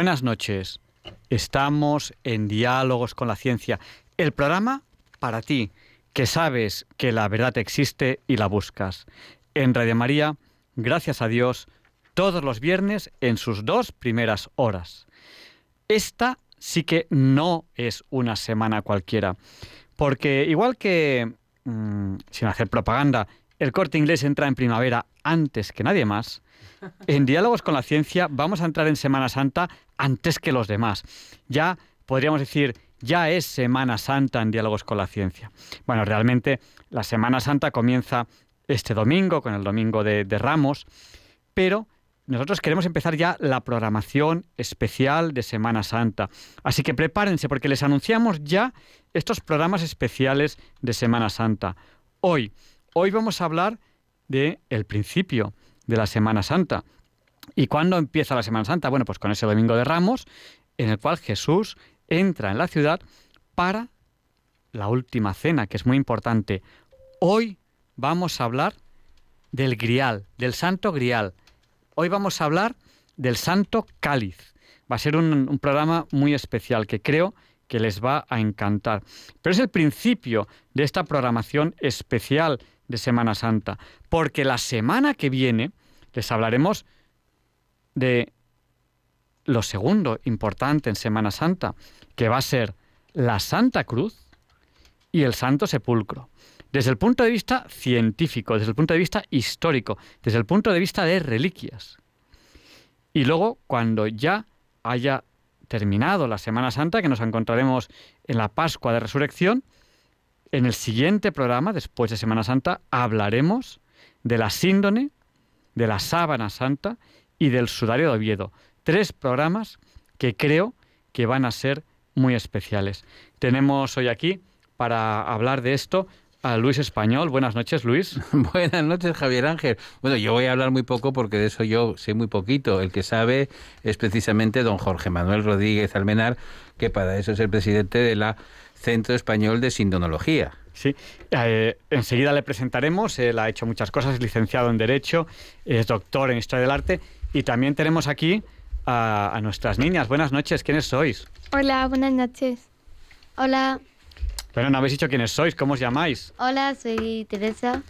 Buenas noches. Estamos en Diálogos con la Ciencia, el programa para ti, que sabes que la verdad existe y la buscas. En Radio María, gracias a Dios, todos los viernes en sus dos primeras horas. Esta sí que no es una semana cualquiera, porque igual que, mm, sin hacer propaganda, el corte inglés entra en primavera antes que nadie más, en Diálogos con la Ciencia vamos a entrar en Semana Santa antes que los demás. Ya podríamos decir, ya es Semana Santa en Diálogos con la Ciencia. Bueno, realmente la Semana Santa comienza este domingo, con el Domingo de, Ramos, pero nosotros queremos empezar ya la programación especial de Semana Santa. Así que prepárense porque les anunciamos ya estos programas especiales de Semana Santa. Hoy, hoy vamos a hablar de principio de la Semana Santa. ¿Y cuándo empieza la Semana Santa? Bueno, pues con ese domingo de Ramos, en el cual Jesús entra en la ciudad para la última cena, que es muy importante. Hoy vamos a hablar del grial, del santo grial. Hoy vamos a hablar del santo cáliz. Va a ser un programa muy especial que creo que les va a encantar. Pero es el principio de esta programación especial de Semana Santa, porque la semana que viene les hablaremos de lo segundo importante en Semana Santa, que va a ser la Santa Cruz y el Santo Sepulcro. Desde el punto de vista científico, desde el punto de vista histórico, desde el punto de vista de reliquias. Y luego, cuando ya haya terminado la Semana Santa, que nos encontraremos en la Pascua de Resurrección, en el siguiente programa, después de Semana Santa, hablaremos de la síndone, de la sábana santa y del sudario de Oviedo. Tres programas que creo que van a ser muy especiales. Tenemos hoy aquí para hablar de esto a Luis Español. Buenas noches, Luis. Buenas noches, Javier Ángel. Bueno, yo voy a hablar muy poco porque de eso yo sé muy poquito. El que sabe es precisamente don Jorge Manuel Rodríguez Almenar, que para eso es el presidente de la Centro Español de Sindonología. Sí, eh, enseguida le presentaremos. Él ha hecho muchas cosas, es licenciado en Derecho, es doctor en Historia del Arte y también tenemos aquí a, nuestras niñas. Buenas noches, ¿quiénes sois? Hola, buenas noches. Hola. Bueno, no habéis dicho quiénes sois, ¿cómo os llamáis? Hola, soy Teresa.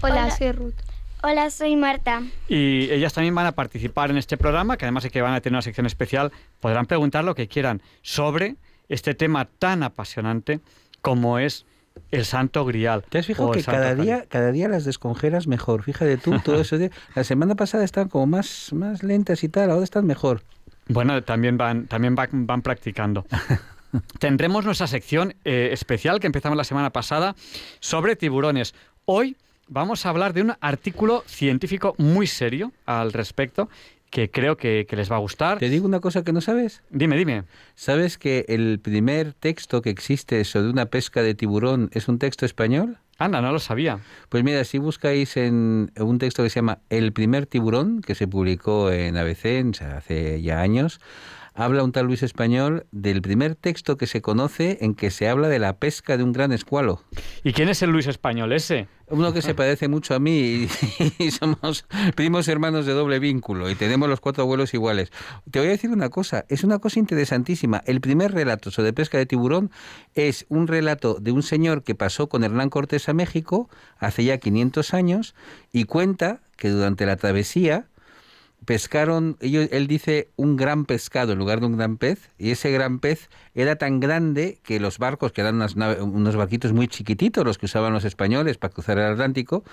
Hola, soy Ruth. Hola, soy Marta. Y ellas también van a participar en este programa, que además de que van a tener una sección especial, podrán preguntar lo que quieran sobre este tema tan apasionante como es el santo grial. ¿Te has fijado que cada día, cada día las descongelas mejor? Fíjate tú, todo eso. la semana pasada estaban como más, más lentas y tal, ahora están mejor. Bueno, también van, también van, practicando. Tendremos nuestra sección eh, especial que empezamos la semana pasada sobre tiburones. Hoy vamos a hablar de un artículo científico muy serio al respecto que creo que, les va a gustar. Te digo una cosa que no sabes. Dime, dime. ¿Sabes que el primer texto que existe sobre una pesca de tiburón es un texto español? Anda, no lo sabía. Pues mira, si buscáis en un texto que se llama El primer tiburón, que se publicó en ABC hace ya años, habla un tal Luis Español del primer texto que se conoce en que se habla de la pesca de un gran escualo. ¿Y quién es el Luis Español ese? Uno que se parece mucho a mí y, somos primos hermanos de doble vínculo y tenemos los cuatro abuelos iguales. Te voy a decir una cosa, es una cosa interesantísima. El primer relato sobre pesca de tiburón es un relato de un señor que pasó con Hernán Cortés a México hace ya 500 años y cuenta que durante la travesía pescaron, él dice un gran pescado en lugar de un gran pez, y ese gran pez era tan grande que los barcos, que eran unos barquitos muy chiquititos, los que usaban los españoles para cruzar el Atlántico,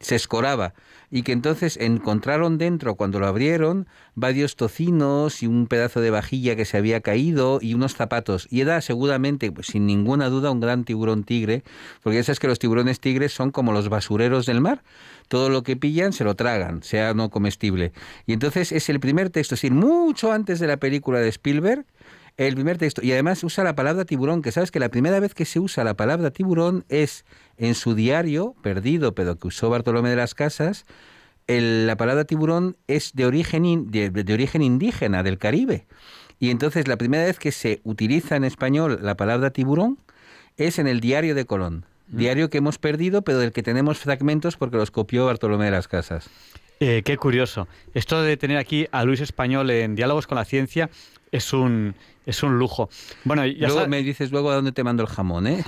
se escoraba. Y que entonces encontraron dentro, cuando lo abrieron, varios tocinos y un pedazo de vajilla que se había caído y unos zapatos. Y era seguramente, pues, sin ninguna duda, un gran tiburón tigre, porque ya sabes que los tiburones tigres son como los basureros del mar todo lo que pillan se lo tragan, sea no comestible. Y entonces es el primer texto, es decir, mucho antes de la película de Spielberg, el primer texto. Y además usa la palabra tiburón, que sabes que la primera vez que se usa la palabra tiburón es en su diario, perdido, pero que usó Bartolomé de las Casas, la palabra tiburón es de origen, de origen indígena, del Caribe. Y entonces la primera vez que se utiliza en español la palabra tiburón es en el diario de Colón. Mm. Diario que hemos perdido, pero del que tenemos fragmentos porque los copió Bartolomé de las Casas. Eh, qué curioso. Esto de tener aquí a Luis Español en Diálogos con la Ciencia es un, es un lujo. Bueno, ya luego me dices luego a dónde te mando el jamón, ¿eh?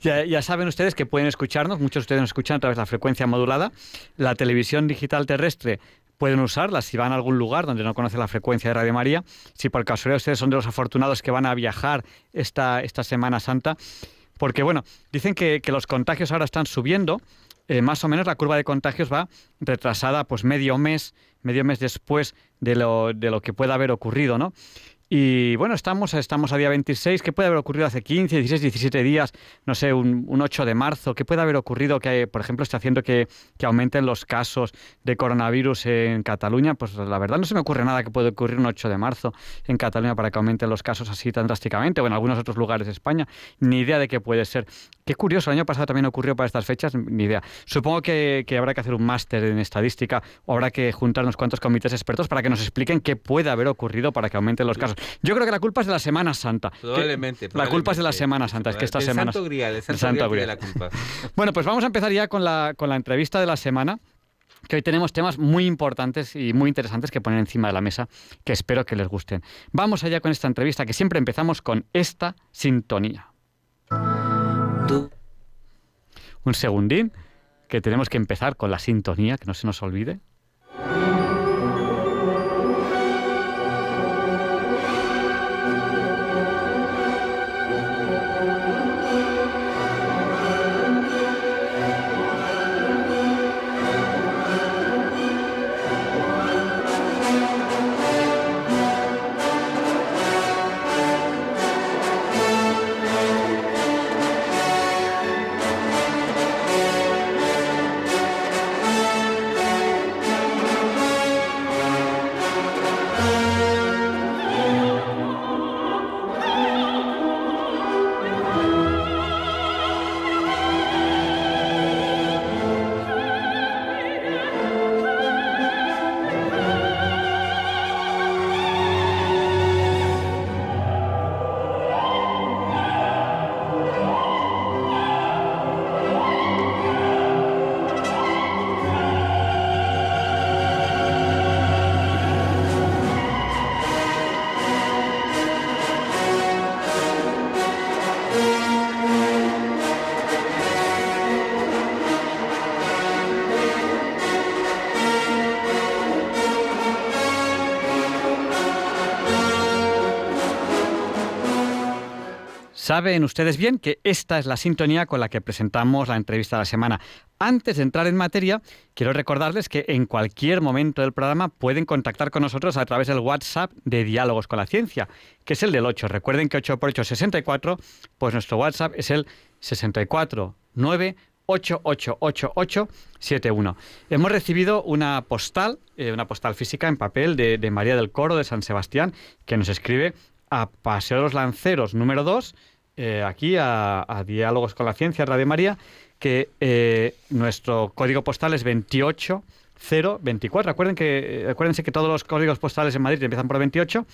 ya, saben ustedes que pueden escucharnos, muchos de ustedes nos escuchan a través de la frecuencia modulada. La televisión digital terrestre pueden usarla si van a algún lugar donde no conocen la frecuencia de Radio María. Si por casualidad ustedes son de los afortunados que van a viajar esta, esta Semana Santa. Porque, bueno, dicen que, los contagios ahora están subiendo. Eh, más o menos la curva de contagios va retrasada pues medio mes, medio mes después de lo, de lo que pueda haber ocurrido, ¿no? Y bueno, estamos, estamos a día 26. ¿Qué puede haber ocurrido hace 15, 16, 17 días? No sé, un, un 8 de marzo. ¿Qué puede haber ocurrido que, por ejemplo, está haciendo que, que, aumenten los casos de coronavirus en Cataluña? Pues la verdad no se me ocurre nada que puede ocurrir un 8 de marzo en Cataluña para que aumenten los casos así tan drásticamente o en algunos otros lugares de España. Ni idea de qué puede ser. Qué curioso, el año pasado también ocurrió para estas fechas, ni idea. Supongo que, que habrá que hacer un máster en estadística o habrá que juntar unos cuantos comités expertos para que nos expliquen qué puede haber ocurrido para que aumenten los casos. Yo creo que la culpa es de la Semana Santa. Probablemente. La culpa es de la Semana Santa, es que esta semana. Santo Grial, el Santo, Grial, la culpa. bueno, pues vamos a empezar ya con la, con la entrevista de la semana que hoy tenemos temas muy importantes y muy interesantes que poner encima de la mesa, que espero que les gusten. Vamos allá con esta entrevista, que siempre empezamos con esta sintonía. Un segundín, que tenemos que empezar con la sintonía, que no se nos olvide. Saben ustedes bien que esta es la sintonía con la que presentamos la entrevista de la semana. Antes de entrar en materia, quiero recordarles que en cualquier momento del programa pueden contactar con nosotros a través del WhatsApp de Diálogos con la Ciencia, que es el del 8. Recuerden que 8 por 8 es 64, pues nuestro WhatsApp es el 649 888871. Hemos recibido una postal, eh, una postal física en papel de, de María del Coro de San Sebastián, que nos escribe a Paseo de los Lanceros número 2, eh, aquí a, Diálogos con la Ciencia, Radio María, que eh, nuestro código postal es 28024. Recuerden que, eh, acuérdense que todos los códigos postales en Madrid empiezan por 28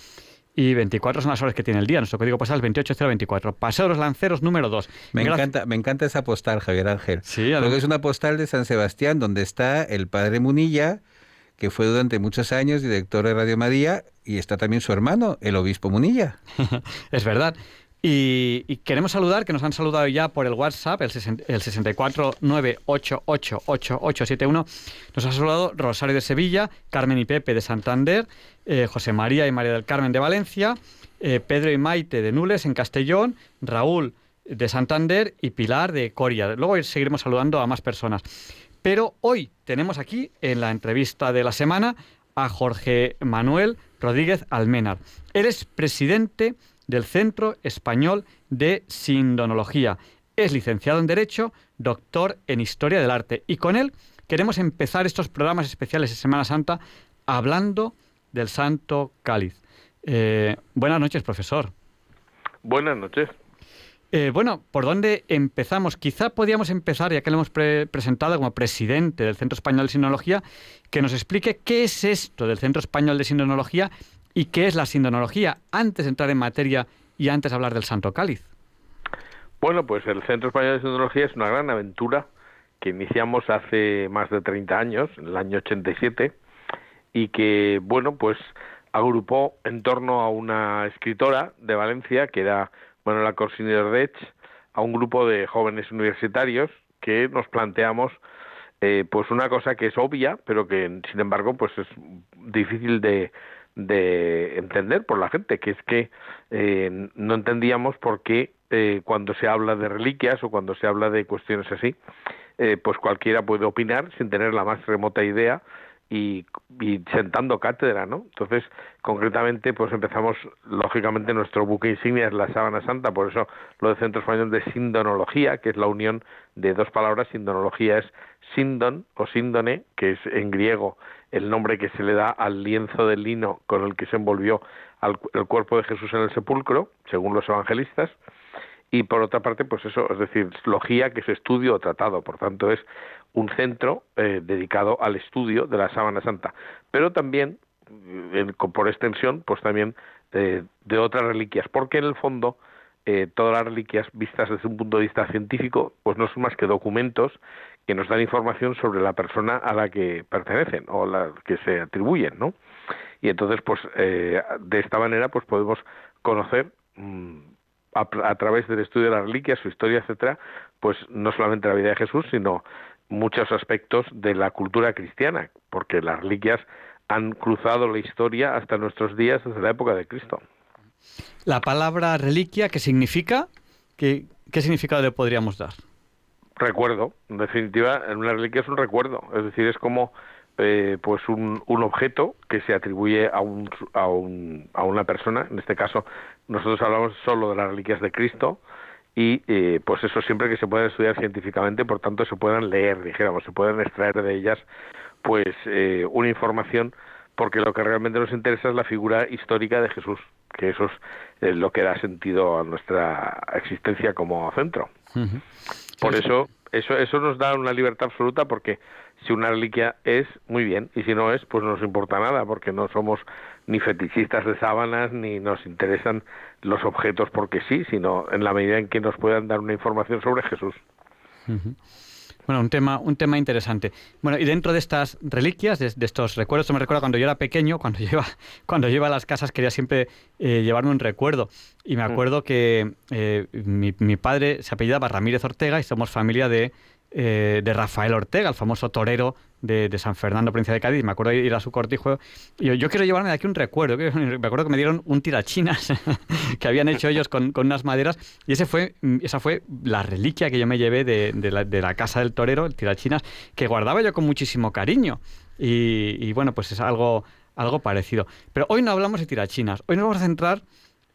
y 24 son las horas que tiene el día. Nuestro código postal es 28024. Paseo de los Lanceros número 2. Me encanta, me encanta esa postal, Javier Ángel. Sí, Porque es una postal de San Sebastián donde está el padre Munilla que fue durante muchos años director de Radio María, y está también su hermano, el obispo Munilla. es verdad. Y, queremos saludar, que nos han saludado ya por el WhatsApp, el, el 649888871. Nos ha saludado Rosario de Sevilla, Carmen y Pepe de Santander, eh, José María y María del Carmen de Valencia, eh, Pedro y Maite de Nules en Castellón, Raúl de Santander y Pilar de Coria. Luego seguiremos saludando a más personas. Pero hoy tenemos aquí en la entrevista de la semana a Jorge Manuel Rodríguez Almenar. Él es presidente del Centro Español de Sindonología. Es licenciado en Derecho, doctor en Historia del Arte y con él queremos empezar estos programas especiales de Semana Santa hablando del Santo Cáliz. Eh, buenas noches, profesor. Buenas noches. Eh, bueno, ¿por dónde empezamos? Quizá podríamos empezar, ya que lo hemos presentado como presidente del Centro Español de Sindonología, que nos explique qué es esto del Centro Español de Sindonología y qué es la sindonología, antes de entrar en materia y antes de hablar del Santo Cáliz. Bueno, pues el Centro Español de Sindonología es una gran aventura que iniciamos hace más de 30 años, en el año 87, y que, bueno, pues agrupó en torno a una escritora de Valencia, que era Manuela Corsini de a un grupo de jóvenes universitarios que nos planteamos eh, pues una cosa que es obvia, pero que sin embargo pues es difícil de, de entender por la gente, que es que eh, no entendíamos por qué eh, cuando se habla de reliquias o cuando se habla de cuestiones así, pues cualquiera puede opinar sin tener la más remota idea y, sentando cátedra, ¿no? Entonces, concretamente, pues empezamos, lógicamente, nuestro buque insignia es la sábana santa, por eso lo de Centro Español de Sindonología, que es la unión de dos palabras, sindonología es sindon o síndone, que es en griego el nombre que se le da al lienzo de lino con el que se envolvió al, el cuerpo de Jesús en el sepulcro, según los evangelistas, y por otra parte, pues eso, es decir, logía, que es estudio o tratado, por tanto es un centro eh, dedicado al estudio de la sábana santa, pero también, eh, por extensión, pues también eh, de otras reliquias, porque en el fondo todas las reliquias vistas desde un punto de vista científico, pues no son más que documentos que nos dan información sobre la persona a la que pertenecen o la que se atribuyen, ¿no? Y entonces, pues de esta manera, pues podemos conocer mm, a, través del estudio de las reliquias, su historia, etcétera, pues no solamente la vida de Jesús, sino muchos aspectos de la cultura cristiana, porque las reliquias han cruzado la historia hasta nuestros días desde la época de Cristo. La palabra reliquia, ¿qué significa? ¿Qué, qué significado le podríamos dar? Recuerdo, en definitiva, una reliquia es un recuerdo, es decir, es como eh, pues un, un, objeto que se atribuye a, un, a, un, a una persona, en este caso nosotros hablamos solo de las reliquias de Cristo, y eh, pues eso siempre que se pueda estudiar científicamente, por tanto se puedan leer, dijéramos, se pueden extraer de ellas pues eh, una información porque lo que realmente nos interesa es la figura histórica de Jesús, que eso es lo que da sentido a nuestra existencia como centro. Por eso, eso, eso nos da una libertad absoluta porque si una reliquia es, muy bien, y si no es, pues no nos importa nada, porque no somos ni fetichistas de sábanas, ni nos interesan los objetos porque sí, sino en la medida en que nos puedan dar una información sobre Jesús. Bueno, un tema, un tema interesante. Bueno, y dentro de estas reliquias, de, estos recuerdos, me recuerda cuando yo era pequeño, cuando iba, cuando yo a las casas quería siempre eh, llevarme un recuerdo. Y me mm. acuerdo que eh, mi, mi, padre se apellidaba Ramírez Ortega y somos familia de eh, de Rafael Ortega, el famoso torero de, San Fernando, provincia de Cádiz. Me acuerdo de ir a su cortijo. Y yo, quiero llevarme de aquí un recuerdo. Me acuerdo que me dieron un tirachinas que habían hecho ellos con, unas maderas. Y ese fue, esa fue la reliquia que yo me llevé de, la, casa del torero, el tirachinas, que guardaba yo con muchísimo cariño. Y, bueno, pues es algo, algo parecido. Pero hoy no hablamos de tirachinas. Hoy nos vamos a centrar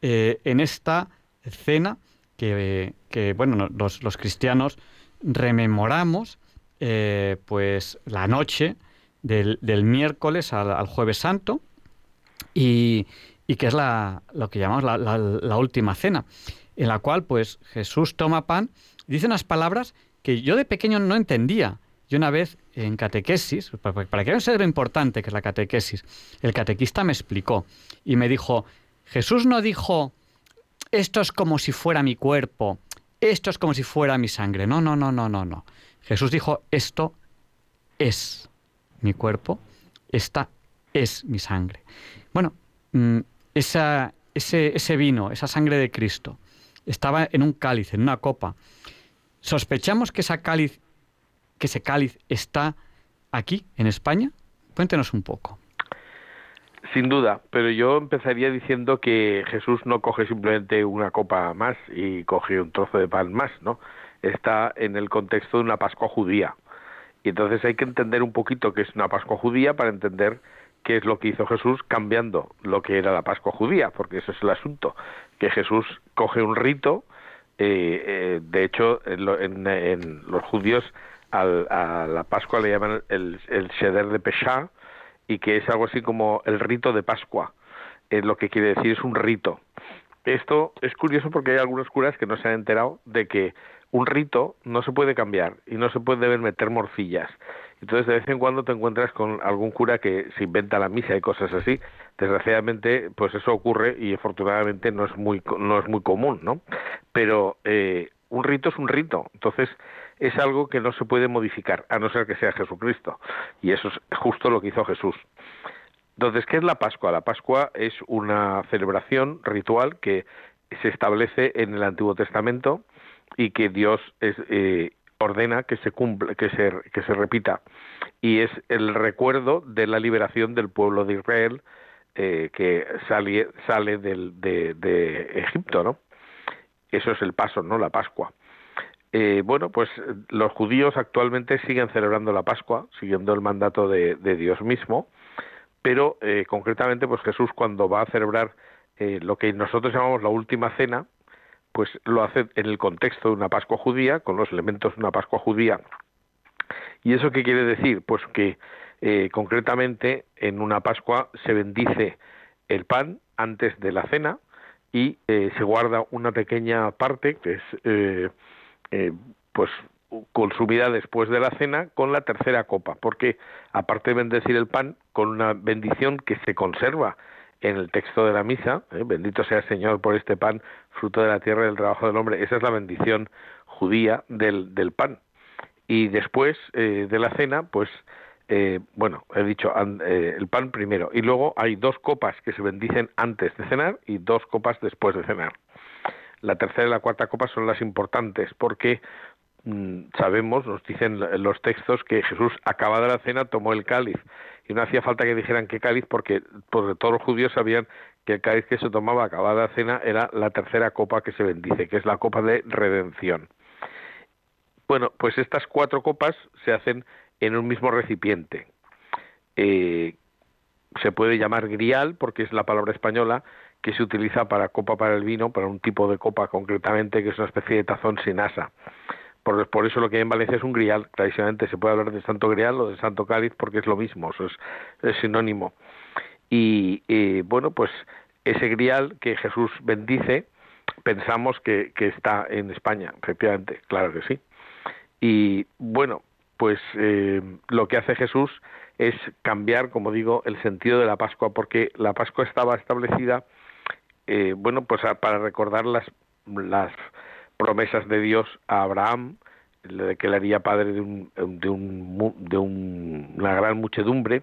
eh, en esta cena que, bueno, los, los cristianos rememoramos eh, pues la noche del, miércoles al, jueves santo y, que es la, lo que llamamos la, última cena, en la cual pues Jesús toma pan y dice unas palabras que yo de pequeño no entendía. Yo una vez en catequesis, para, que vean lo importante que es la catequesis, el catequista me explicó y me dijo, Jesús no dijo, esto es como si fuera mi cuerpo, esto es como si fuera mi sangre. No, no, no, no, no, no. Jesús dijo, esto es mi cuerpo, esta es mi sangre. Bueno, mm, ese, ese vino, esa sangre de Cristo, estaba en un cáliz, en una copa. ¿Sospechamos que, esa cáliz, que ese cáliz está aquí, en España? Cuéntenos un poco. Sin duda, pero yo empezaría diciendo que Jesús no coge simplemente una copa más y coge un trozo de pan más, ¿no? Está en el contexto de una Pascua judía. Y entonces hay que entender un poquito qué es una Pascua judía para entender qué es lo que hizo Jesús cambiando lo que era la Pascua judía, porque ese es el asunto, que Jesús coge un rito, eh, eh, de hecho en, en los judíos al, a la Pascua le llaman el, el Sheder de Pesha y que es algo así como el rito de Pascua. Es lo que quiere decir es un rito. Esto es curioso porque hay algunos curas que no se han enterado de que un rito no se puede cambiar y no se puede meter morcillas. Entonces, de vez en cuando te encuentras con algún cura que se inventa la misa y cosas así. Desgraciadamente, pues eso ocurre y afortunadamente no es muy no es muy común, ¿no? Pero eh, un rito es un rito. Entonces, es algo que no se puede modificar, a no ser que sea Jesucristo. Y eso es justo lo que hizo Jesús. Entonces, ¿qué es la Pascua? La Pascua es una celebración ritual que se establece en el Antiguo Testamento y que Dios eh, ordena que se cumpla, que se, que se repita. Y es el recuerdo de la liberación del pueblo de Israel eh, que sale, sale del, de, de, Egipto, ¿no? Eso es el paso, ¿no? La Pascua. Eh, bueno, pues los judíos actualmente siguen celebrando la Pascua, siguiendo el mandato de, Dios mismo, pero eh, concretamente, pues Jesús cuando va a celebrar eh, lo que nosotros llamamos la última cena, pues lo hace en el contexto de una Pascua judía, con los elementos de una Pascua judía. ¿Y eso qué quiere decir? Pues que eh, concretamente en una Pascua se bendice el pan antes de la cena y eh, se guarda una pequeña parte que es eh, pues consumida después de la cena con la tercera copa, porque aparte de bendecir el pan con una bendición que se conserva en el texto de la misa, ¿eh? bendito sea el Señor por este pan, fruto de la tierra y del trabajo del hombre, esa es la bendición judía del, del pan. Y después eh, de la cena, pues, eh, bueno, he dicho eh, el pan primero, y luego hay dos copas que se bendicen antes de cenar y dos copas después de cenar. La tercera y la cuarta copa son las importantes porque mm, sabemos, nos dicen los textos, que Jesús, acabada la cena, tomó el cáliz y no hacía falta que dijeran qué cáliz porque, porque todos los judíos sabían que el cáliz que se tomaba acabada la cena era la tercera copa que se bendice, que es la copa de redención. Bueno, pues estas cuatro copas se hacen en un mismo recipiente. Eh, se puede llamar grial porque es la palabra española que se utiliza para copa para el vino, para un tipo de copa concretamente que es una especie de tazón sin asa. Por, por, eso lo que hay en Valencia es un grial. Tradicionalmente se puede hablar de santo grial o de santo cáliz porque es lo mismo, eso es, es sinónimo. Y, y, bueno, pues ese grial que Jesús bendice, pensamos que, que está en España, efectivamente, claro que sí. Y bueno, pues eh, lo que hace Jesús es cambiar, como digo, el sentido de la Pascua, porque la Pascua estaba establecida, eh, bueno, pues a, para recordar las, las promesas de Dios a Abraham, de que le haría padre de, un, de, un, de un, una gran muchedumbre,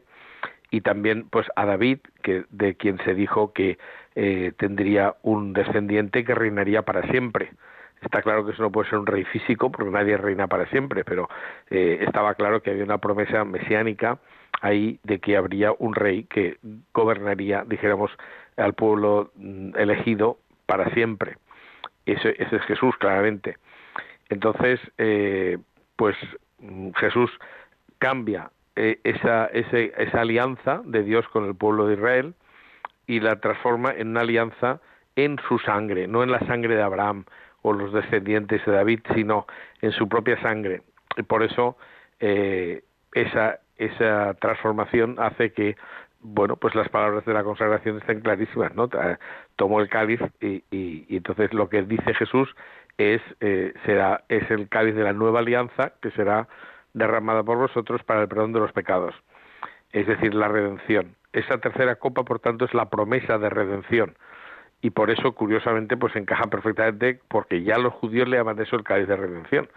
y también pues a David, que de quien se dijo que eh, tendría un descendiente que reinaría para siempre. Está claro que eso no puede ser un rey físico, porque nadie reina para siempre, pero eh, estaba claro que había una promesa mesiánica ahí de que habría un rey que gobernaría, dijéramos, al pueblo mm, elegido para siempre. Ese, es Jesús, claramente. Entonces, eh, pues mm, Jesús cambia eh, esa, esa alianza de Dios con el pueblo de Israel y la transforma en una alianza en su sangre, no en la sangre de Abraham o los descendientes de David, sino en su propia sangre. Y por eso eh, esa, esa transformación hace que bueno, pues las palabras de la consagración estén clarísimas, ¿no? Tomó el cáliz y, y, y entonces lo que dice Jesús es eh, será es el cáliz de la nueva alianza que será derramada por vosotros para el perdón de los pecados, es decir, la redención. Esa tercera copa, por tanto, es la promesa de redención y por eso, curiosamente, pues encaja perfectamente porque ya los judíos le llaman eso el cáliz de redención.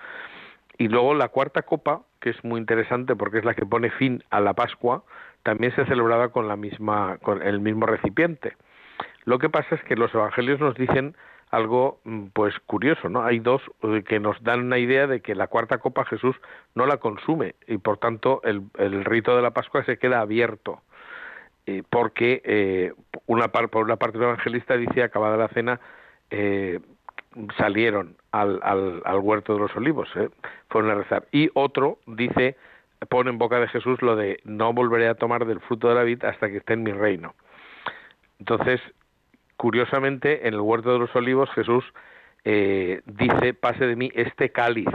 Y luego la cuarta copa, que es muy interesante porque es la que pone fin a la Pascua, también se celebraba con la misma, con el mismo recipiente. Lo que pasa es que los evangelios nos dicen algo mm, pues curioso, ¿no? Hay dos eh, que nos dan una idea de que la cuarta copa Jesús no la consume y por tanto el, el rito de la Pascua se queda abierto eh, porque eh, una par, por una parte el evangelista dice acabada la cena eh, salieron al, al, al, huerto de los olivos, ¿eh? fueron a rezar. Y otro dice, pone en boca de Jesús lo de no volveré a tomar del fruto de la vid hasta que esté en mi reino. Entonces, curiosamente, en el huerto de los olivos Jesús eh, dice, pase de mí este cáliz,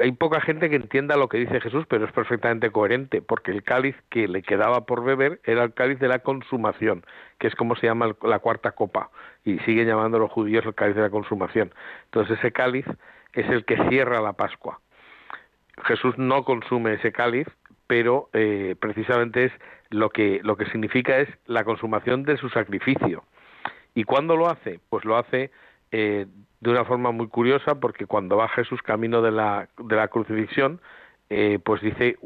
hay poca gente que entienda lo que dice Jesús, pero es perfectamente coherente, porque el cáliz que le quedaba por beber era el cáliz de la consumación, que es como se llama la cuarta copa, y siguen llamando los judíos el cáliz de la consumación. Entonces ese cáliz es el que cierra la Pascua. Jesús no consume ese cáliz, pero eh, precisamente es lo que lo que significa es la consumación de su sacrificio. ¿Y cuándo lo hace? Pues lo hace eh, de una forma muy curiosa porque cuando va Jesús camino de la, de la crucifixión, eh, pues dice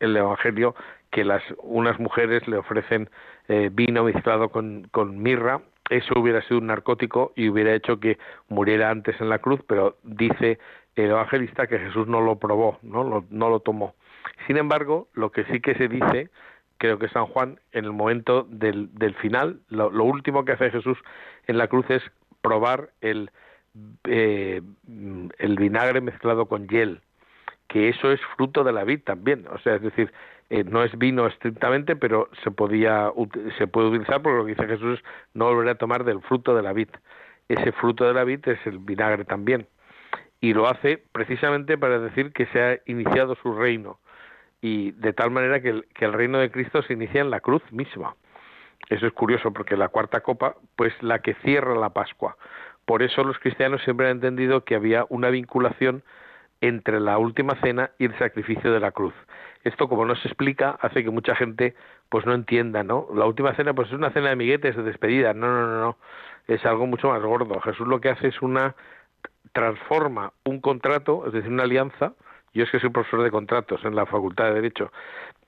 el Evangelio que las unas mujeres le ofrecen eh, vino mezclado con, con mirra. Eso hubiera sido un narcótico y hubiera hecho que muriera antes en la cruz, pero dice el evangelista que Jesús no lo probó, no lo, no lo tomó. Sin embargo, lo que sí que se dice, creo que San Juan, en el momento del, del final, lo, lo último que hace Jesús en la cruz es probar el, eh, el vinagre mezclado con hiel, que eso es fruto de la vid también, o sea, es decir, eh, no es vino estrictamente, pero se podía se puede utilizar porque lo que dice Jesús es no volver a tomar del fruto de la vid. Ese fruto de la vid es el vinagre también. Y lo hace precisamente para decir que se ha iniciado su reino y de tal manera que el reino de Cristo se inicia en la cruz misma. Eso es curioso porque la cuarta copa, pues la que cierra la Pascua. Por eso los cristianos siempre han entendido que había una vinculación entre la última cena y el sacrificio de la cruz. Esto, como no se explica, hace que mucha gente pues no entienda, ¿no? La última cena pues es una cena de amiguetes, de despedida. No, no, no, no. Es algo mucho más gordo. Jesús lo que hace es una transforma un contrato, es decir, una alianza. Yo es que soy profesor de contratos en la Facultad de Derecho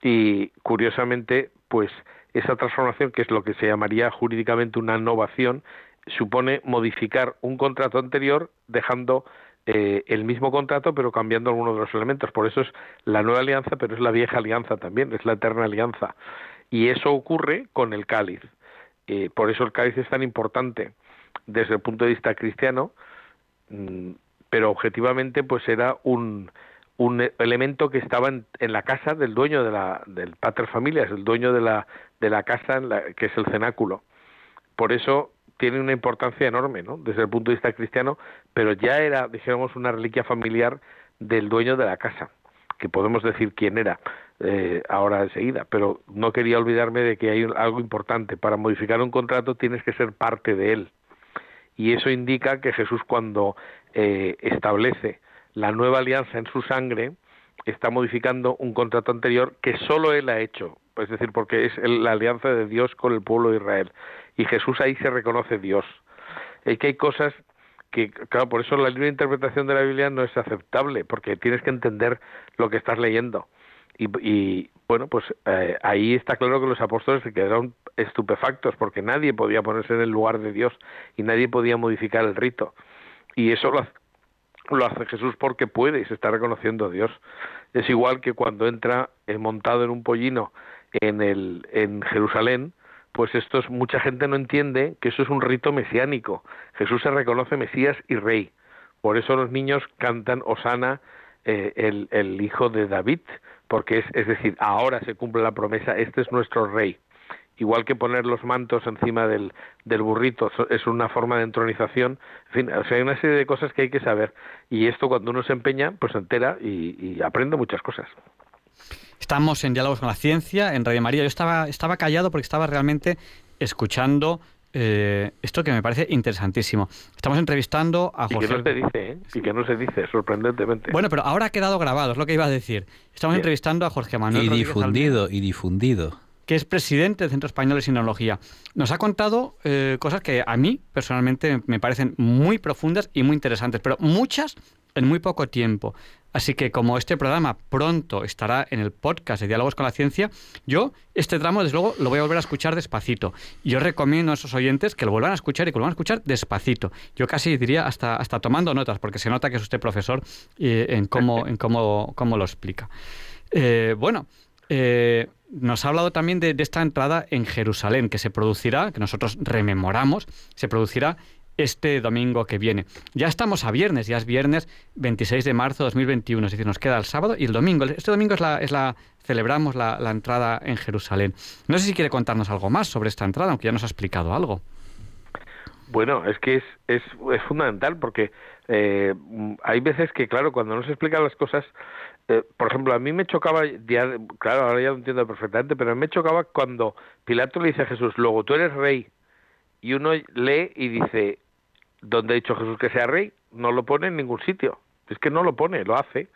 y curiosamente, pues esa transformación, que es lo que se llamaría jurídicamente una innovación, supone modificar un contrato anterior dejando eh, el mismo contrato pero cambiando algunos de los elementos. Por eso es la nueva alianza, pero es la vieja alianza también, es la eterna alianza. Y eso ocurre con el cáliz. Eh, por eso el cáliz es tan importante desde el punto de vista cristiano, mm, pero objetivamente pues era un, un elemento que estaba en, la casa del dueño de la, del pater familias, el dueño de la, de la casa en la, que es el cenáculo. Por eso tiene una importancia enorme, ¿no? Desde el punto de vista cristiano, pero ya era, dijéramos, una reliquia familiar del dueño de la casa, que podemos decir quién era eh, ahora enseguida, pero no quería olvidarme de que hay algo importante. Para modificar un contrato tienes que ser parte de él. Y eso indica que Jesús cuando eh, establece la nueva alianza en su sangre, está modificando un contrato anterior que solo él ha hecho, es decir, porque es la alianza de Dios con el pueblo de Israel. Y Jesús ahí se reconoce Dios. Es que hay cosas que, claro, por eso la libre interpretación de la Biblia no es aceptable, porque tienes que entender lo que estás leyendo. Y, bueno, pues eh, ahí está claro que los apóstoles se quedaron estupefactos, porque nadie podía ponerse en el lugar de Dios y nadie podía modificar el rito. Y eso lo, hace Jesús porque puede y se está reconociendo Dios. Es igual que cuando entra eh, montado en un pollino en, el, en Jerusalén, pues esto es, mucha gente no entiende que eso es un rito mesiánico. Jesús se reconoce Mesías y Rey. Por eso los niños cantan Osana, eh, el, el, hijo de David, porque es, es decir, ahora se cumple la promesa, este es nuestro Rey igual que poner los mantos encima del, del burrito es una forma de entronización, en fin, o sea, hay una serie de cosas que hay que saber y esto cuando uno se empeña, pues se entera y, aprende muchas cosas. Estamos en Diálogos con la Ciencia, en Radio María. Yo estaba, estaba callado porque estaba realmente escuchando eh, esto que me parece interesantísimo. Estamos entrevistando a Jorge. Y que no se dice, ¿eh? Y que no se dice, sorprendentemente. Bueno, pero ahora ha quedado grabado, es lo que iba a decir. Estamos entrevistando a Jorge Manuel. Y difundido, y difundido que es presidente del Centro Español de Sinología. Nos ha contado eh, cosas que a mí personalmente me parecen muy profundas y muy interesantes, pero muchas en muy poco tiempo. Así que como este programa pronto estará en el podcast de Diálogos con la Ciencia, yo este tramo desde luego lo voy a volver a escuchar despacito. Yo recomiendo a esos oyentes que lo vuelvan a escuchar y que lo vuelvan a escuchar despacito. Yo casi diría hasta, hasta tomando notas, porque se nota que es usted profesor eh, en, cómo, en cómo, cómo lo explica. Eh, bueno, nos ha hablado también de, esta entrada en Jerusalén, que se producirá, que nosotros rememoramos, se producirá este domingo que viene. Ya estamos a viernes, ya es viernes 26 de marzo de 2021, es decir, nos queda el sábado y el domingo. Este domingo es la, celebramos la, entrada en Jerusalén. No sé si quiere contarnos algo más sobre esta entrada, aunque ya nos ha explicado algo. Bueno, es que es fundamental porque eh, hay veces que, claro, cuando no se explican las cosas, eh, por ejemplo, a mí me chocaba, claro, ahora ya lo entiendo perfectamente, pero me chocaba cuando Pilato le dice a Jesús, luego tú eres rey, y uno lee y dice, ¿dónde ha dicho Jesús que sea rey? No lo pone en ningún sitio. Es que no lo pone, lo hace.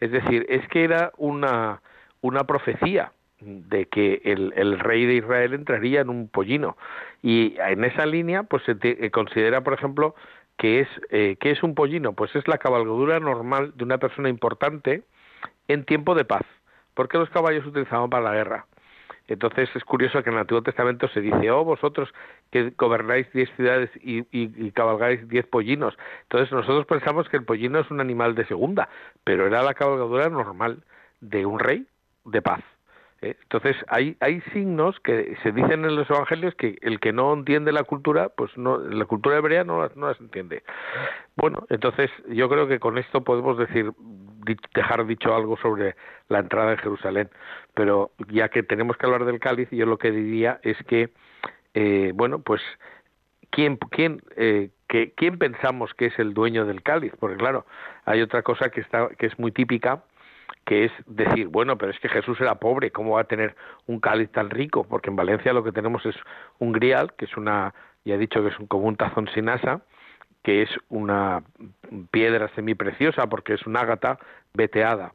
Es decir, es que era una, una profecía de que el, el, rey de Israel entraría en un pollino. Y en esa línea, pues se eh, considera, por ejemplo, que es, eh, que es un pollino. Pues es la cabalgadura normal de una persona importante en tiempo de paz. porque los caballos se utilizaban para la guerra? Entonces es curioso que en el Antiguo Testamento se dice, oh, vosotros que gobernáis diez ciudades y, y, cabalgáis diez pollinos. Entonces nosotros pensamos que el pollino es un animal de segunda, pero era la cabalgadura normal de un rey de paz. ¿eh? Entonces hay, hay signos que se dicen en los evangelios que el que no entiende la cultura, pues no, la cultura hebrea no las, no las entiende. Bueno, entonces yo creo que con esto podemos decir, dejar dicho algo sobre la entrada en Jerusalén, pero ya que tenemos que hablar del cáliz, yo lo que diría es que, eh, bueno, pues, ¿quién, quién, eh, ¿quién pensamos que es el dueño del cáliz? Porque claro, hay otra cosa que, está, que es muy típica, que es decir, bueno, pero es que Jesús era pobre, ¿cómo va a tener un cáliz tan rico? Porque en Valencia lo que tenemos es un grial, que es una, ya he dicho que es un, como un tazón sin asa, que es una piedra semipreciosa porque es un ágata veteada.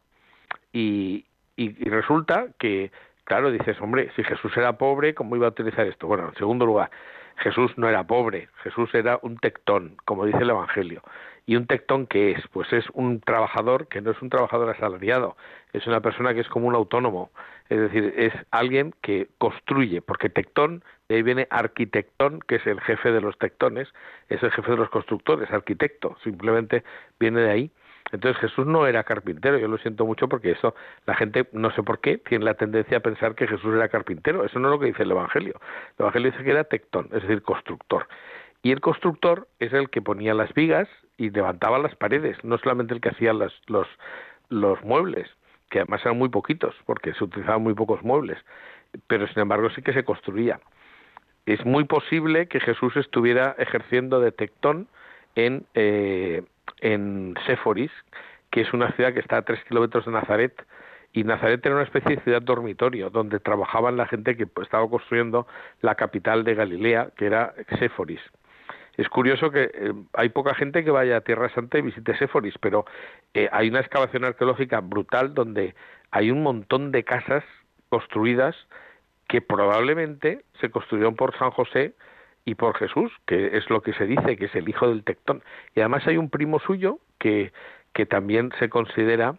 Y, y, resulta que, claro, dices, hombre, si Jesús era pobre, ¿cómo iba a utilizar esto? Bueno, en segundo lugar, Jesús no era pobre, Jesús era un tectón, como dice el Evangelio. ¿Y un tectón qué es? Pues es un trabajador que no es un trabajador asalariado, es una persona que es como un autónomo, es decir, es alguien que construye, porque tectón, de ahí viene arquitectón, que es el jefe de los tectones, es el jefe de los constructores, arquitecto, simplemente viene de ahí. Entonces Jesús no era carpintero, yo lo siento mucho porque eso la gente no sé por qué tiene la tendencia a pensar que Jesús era carpintero, eso no es lo que dice el evangelio. El evangelio dice que era tectón, es decir, constructor. Y el constructor es el que ponía las vigas y levantaba las paredes, no solamente el que hacía los, los muebles, que además eran muy poquitos, porque se utilizaban muy pocos muebles, pero sin embargo sí que se construía. Es muy posible que Jesús estuviera ejerciendo de tectón en, eh, en Séforis, que es una ciudad que está a tres kilómetros de Nazaret, y Nazaret era una especie de ciudad dormitorio donde trabajaban la gente que estaba construyendo la capital de Galilea, que era Séforis. Es curioso que eh, hay poca gente que vaya a Tierra Santa y visite Séforis, pero eh, hay una excavación arqueológica brutal donde hay un montón de casas construidas que probablemente se construyeron por San José y por Jesús, que es lo que se dice, que es el hijo del tectón. Y además hay un primo suyo que, que también se considera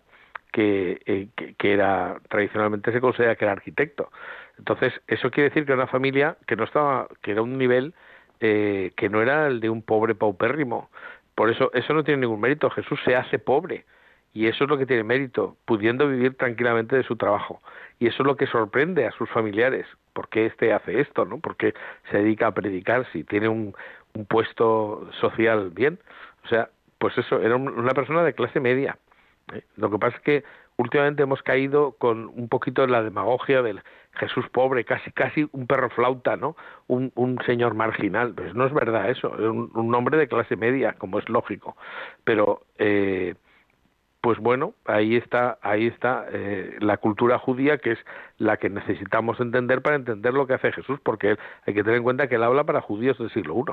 que, eh, que, que, era, tradicionalmente se considera que era arquitecto. Entonces, eso quiere decir que era una familia que no estaba, que era un nivel eh, que no era el de un pobre paupérrimo. Por eso, eso no tiene ningún mérito. Jesús se hace pobre. Y eso es lo que tiene mérito, pudiendo vivir tranquilamente de su trabajo. Y eso es lo que sorprende a sus familiares. ¿Por qué este hace esto? ¿no? ¿Por qué se dedica a predicar si tiene un, puesto social bien? O sea, pues eso, era una persona de clase media. ¿eh? Lo que pasa es que últimamente hemos caído con un poquito en la demagogia del Jesús pobre, casi casi un perro flauta, ¿no? Un, un señor marginal. Pues no es verdad eso, es un, un, hombre de clase media, como es lógico. Pero, eh, pues bueno, ahí está, ahí está eh, la cultura judía, que es la que necesitamos entender para entender lo que hace Jesús, porque hay que tener en cuenta que él habla para judíos del siglo I.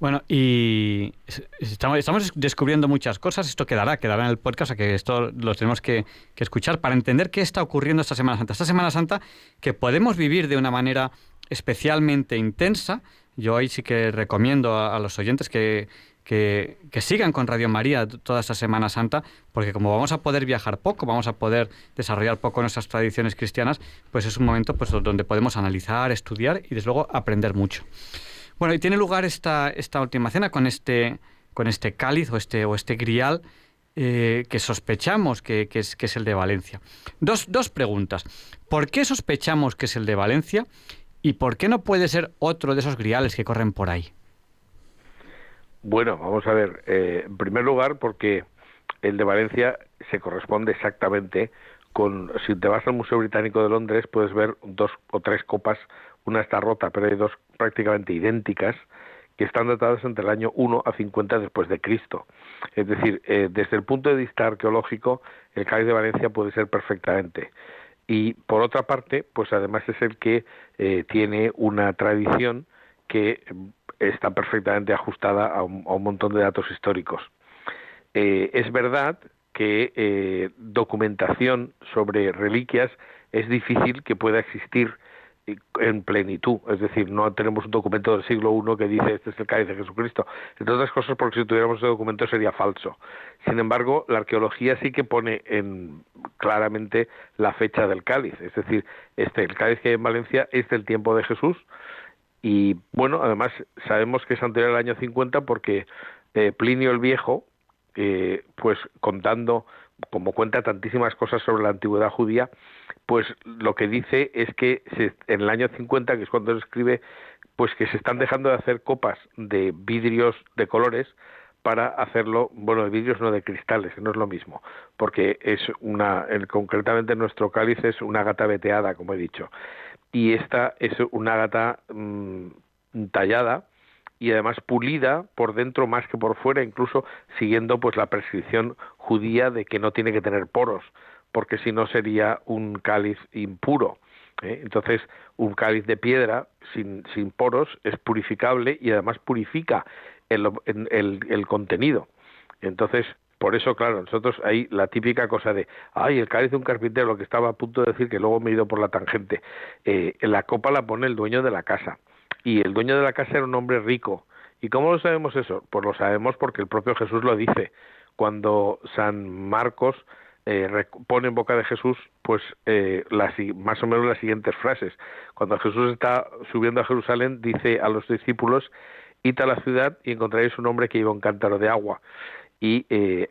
Bueno, y estamos, descubriendo muchas cosas. Esto quedará, quedará en el podcast, o que esto lo tenemos que, escuchar para entender qué está ocurriendo esta Semana Santa. Esta Semana Santa que podemos vivir de una manera especialmente intensa. Yo ahí sí que recomiendo a los oyentes que, que, sigan con Radio María toda esta Semana Santa, porque como vamos a poder viajar poco, vamos a poder desarrollar poco nuestras tradiciones cristianas, pues es un momento pues, donde podemos analizar, estudiar y desde luego aprender mucho. Bueno, y tiene lugar esta, esta última cena con este, con este cáliz o este, o este grial eh, que sospechamos que, que, es, el de Valencia. Dos, dos preguntas. ¿Por qué sospechamos que es el de Valencia y por qué no puede ser otro de esos griales que corren por ahí? Bueno, vamos a ver. Eh, en primer lugar, porque el de Valencia se corresponde exactamente con, si te vas al Museo Británico de Londres, puedes ver dos o tres copas una está rota, pero hay dos prácticamente idénticas que están datadas entre el año 1 a 50 después de Cristo. Es decir, eh, desde el punto de vista arqueológico, el cáliz de Valencia puede ser perfectamente. Y por otra parte, pues además es el que eh, tiene una tradición que está perfectamente ajustada a un, montón de datos históricos. Eh, es verdad que documentación sobre reliquias es difícil que pueda existir en plenitud, es decir, no tenemos un documento del siglo I que dice este es el cáliz de Jesucristo, entre otras cosas porque si tuviéramos ese documento sería falso. Sin embargo, la arqueología sí que pone en claramente la fecha del cáliz, es decir, este el cáliz que hay en Valencia es del tiempo de Jesús y bueno, además sabemos que es anterior al año 50 porque eh, Plinio el Viejo, eh, pues contando como cuenta tantísimas cosas sobre la antigüedad judía, pues lo que dice es que en el año 50, que es cuando se escribe, pues que se están dejando de hacer copas de vidrios de colores para hacerlo, bueno, de vidrios no de cristales, no es lo mismo, porque es una, concretamente nuestro cáliz es una gata veteada, como he dicho, y esta es una gata mm, tallada y además pulida por dentro más que por fuera, incluso siguiendo pues la prescripción judía de que no tiene que tener poros, porque si no sería un cáliz impuro. ¿eh? Entonces, un cáliz de piedra sin, sin, poros es purificable y además purifica el, el, el contenido. Entonces, por eso, claro, nosotros ahí la típica cosa de, ay, el cáliz de un carpintero, lo que estaba a punto de decir, que luego me he ido por la tangente, eh, la copa la pone el dueño de la casa. Y el dueño de la casa era un hombre rico. ¿Y cómo lo sabemos eso? Pues lo sabemos porque el propio Jesús lo dice. Cuando San Marcos eh, pone en boca de Jesús pues eh, más o menos las siguientes frases. Cuando Jesús está subiendo a Jerusalén, dice a los discípulos, id a la ciudad y encontraréis un hombre que lleva un cántaro de agua. Y, eh,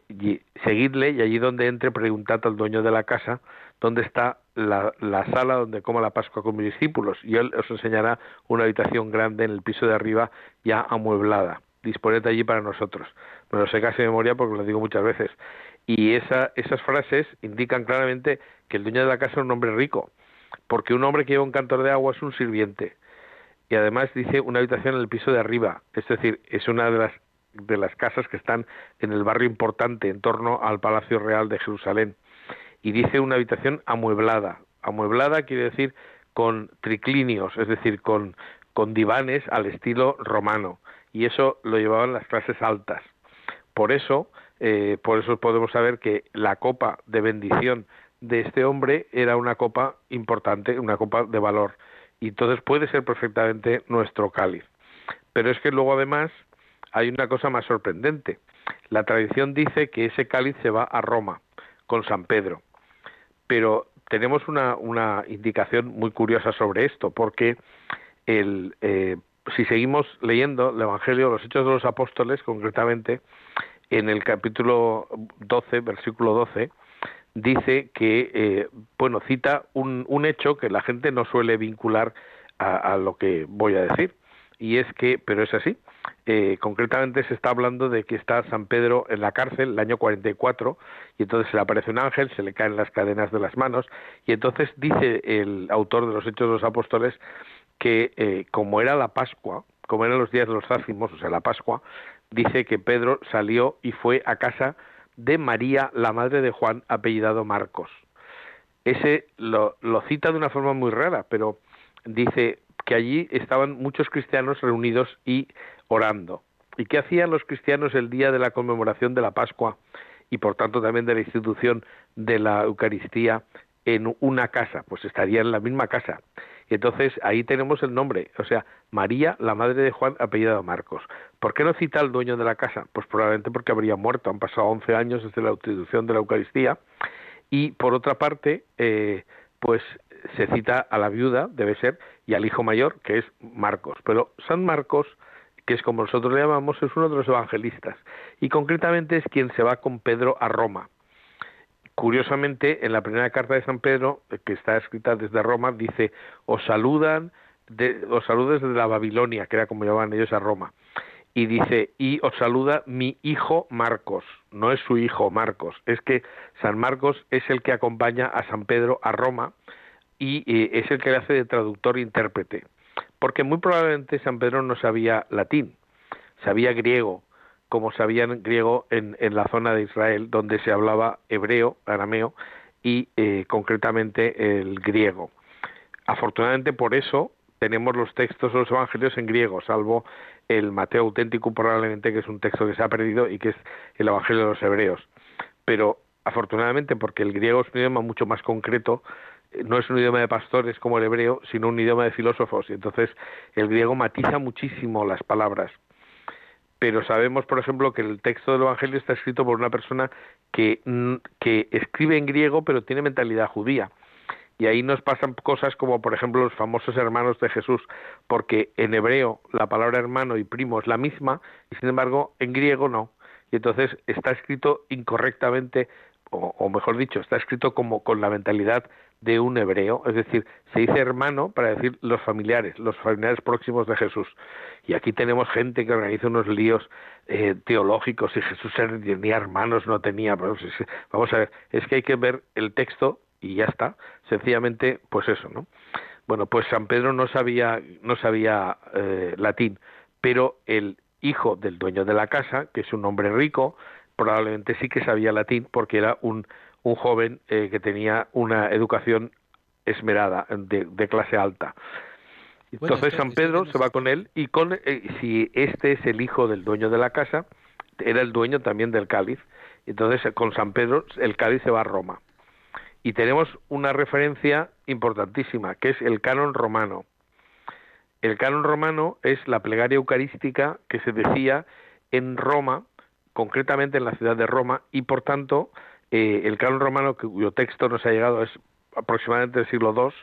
seguidle y allí donde entre preguntad al dueño de la casa dónde está la, la, sala donde coma la Pascua con mis discípulos y él os enseñará una habitación grande en el piso de arriba ya amueblada. Disponed allí para nosotros. Me lo sé casi de memoria porque lo digo muchas veces. Y esa, esas frases indican claramente que el dueño de la casa es un hombre rico, porque un hombre que lleva un cantor de agua es un sirviente. Y además dice una habitación en el piso de arriba, es decir, es una de las, de las casas que están en el barrio importante en torno al Palacio Real de Jerusalén. Y dice una habitación amueblada. Amueblada quiere decir con triclinios, es decir, con, con divanes al estilo romano. Y eso lo llevaban las clases altas. Por eso, eh, por eso podemos saber que la copa de bendición de este hombre era una copa importante, una copa de valor. Y entonces puede ser perfectamente nuestro cáliz. Pero es que luego además hay una cosa más sorprendente. La tradición dice que ese cáliz se va a Roma con San Pedro. Pero tenemos una, indicación muy curiosa sobre esto, porque el, eh, si seguimos leyendo el Evangelio, los Hechos de los Apóstoles, concretamente, en el capítulo 12, versículo 12, dice que, eh, bueno, cita un, un, hecho que la gente no suele vincular a, lo que voy a decir, y es que, pero es así, eh, concretamente se está hablando de que está San Pedro en la cárcel el año 44 y entonces se le aparece un ángel, se le caen las cadenas de las manos y entonces dice el autor de los Hechos de los Apóstoles que eh, como era la Pascua, como eran los días de los ácimos, o sea, la Pascua, dice que Pedro salió y fue a casa de María, la madre de Juan, apellidado Marcos. Ese lo, lo cita de una forma muy rara, pero dice que allí estaban muchos cristianos reunidos y orando. ¿Y qué hacían los cristianos el día de la conmemoración de la Pascua y por tanto también de la institución de la Eucaristía en una casa? Pues estarían en la misma casa. Y entonces ahí tenemos el nombre, o sea, María, la madre de Juan, apellidado Marcos. ¿Por qué no cita al dueño de la casa? Pues probablemente porque habría muerto, han pasado 11 años desde la institución de la Eucaristía. Y por otra parte, eh, pues se cita a la viuda, debe ser, y al hijo mayor, que es Marcos. Pero San Marcos, que es como nosotros le llamamos, es uno de los evangelistas. Y concretamente es quien se va con Pedro a Roma. Curiosamente, en la primera carta de San Pedro, eh, que está escrita desde Roma, dice, os saludan, de, os saludes desde la Babilonia, que era como llamaban ellos a Roma. Y dice, y os saluda mi hijo Marcos, no es su hijo Marcos, es que San Marcos es el que acompaña a San Pedro a Roma y eh, es el que le hace de traductor e intérprete. Porque muy probablemente San Pedro no sabía latín, sabía griego, como sabían griego en, en la zona de Israel, donde se hablaba hebreo, arameo y eh, concretamente el griego. Afortunadamente por eso tenemos los textos de los evangelios en griego, salvo el Mateo auténtico probablemente que es un texto que se ha perdido y que es el evangelio de los hebreos. Pero afortunadamente porque el griego es un idioma mucho más concreto, no es un idioma de pastores como el hebreo, sino un idioma de filósofos y entonces el griego matiza muchísimo las palabras pero sabemos, por ejemplo, que el texto del Evangelio está escrito por una persona que, que escribe en griego, pero tiene mentalidad judía. Y ahí nos pasan cosas como, por ejemplo, los famosos hermanos de Jesús, porque en hebreo la palabra hermano y primo es la misma, y sin embargo en griego no. Y entonces está escrito incorrectamente, o, o mejor dicho, está escrito como con la mentalidad de un hebreo, es decir, se dice hermano para decir los familiares, los familiares próximos de Jesús. Y aquí tenemos gente que organiza unos líos eh, teológicos y Jesús tenía hermanos, no tenía. Vamos a ver, es que hay que ver el texto y ya está. Sencillamente, pues eso, ¿no? Bueno, pues San Pedro no sabía, no sabía eh, latín, pero el hijo del dueño de la casa, que es un hombre rico, probablemente sí que sabía latín porque era un un joven eh, que tenía una educación esmerada, de, clase alta. Entonces San Pedro se va con él y con eh, si este es el hijo del dueño de la casa, era el dueño también del cáliz. Entonces con San Pedro el cáliz se va a Roma. Y tenemos una referencia importantísima, que es el canon romano. El canon romano es la plegaria eucarística que se decía en Roma, concretamente en la ciudad de Roma, y por tanto eh, el canon romano, cuyo texto nos ha llegado es aproximadamente del siglo II,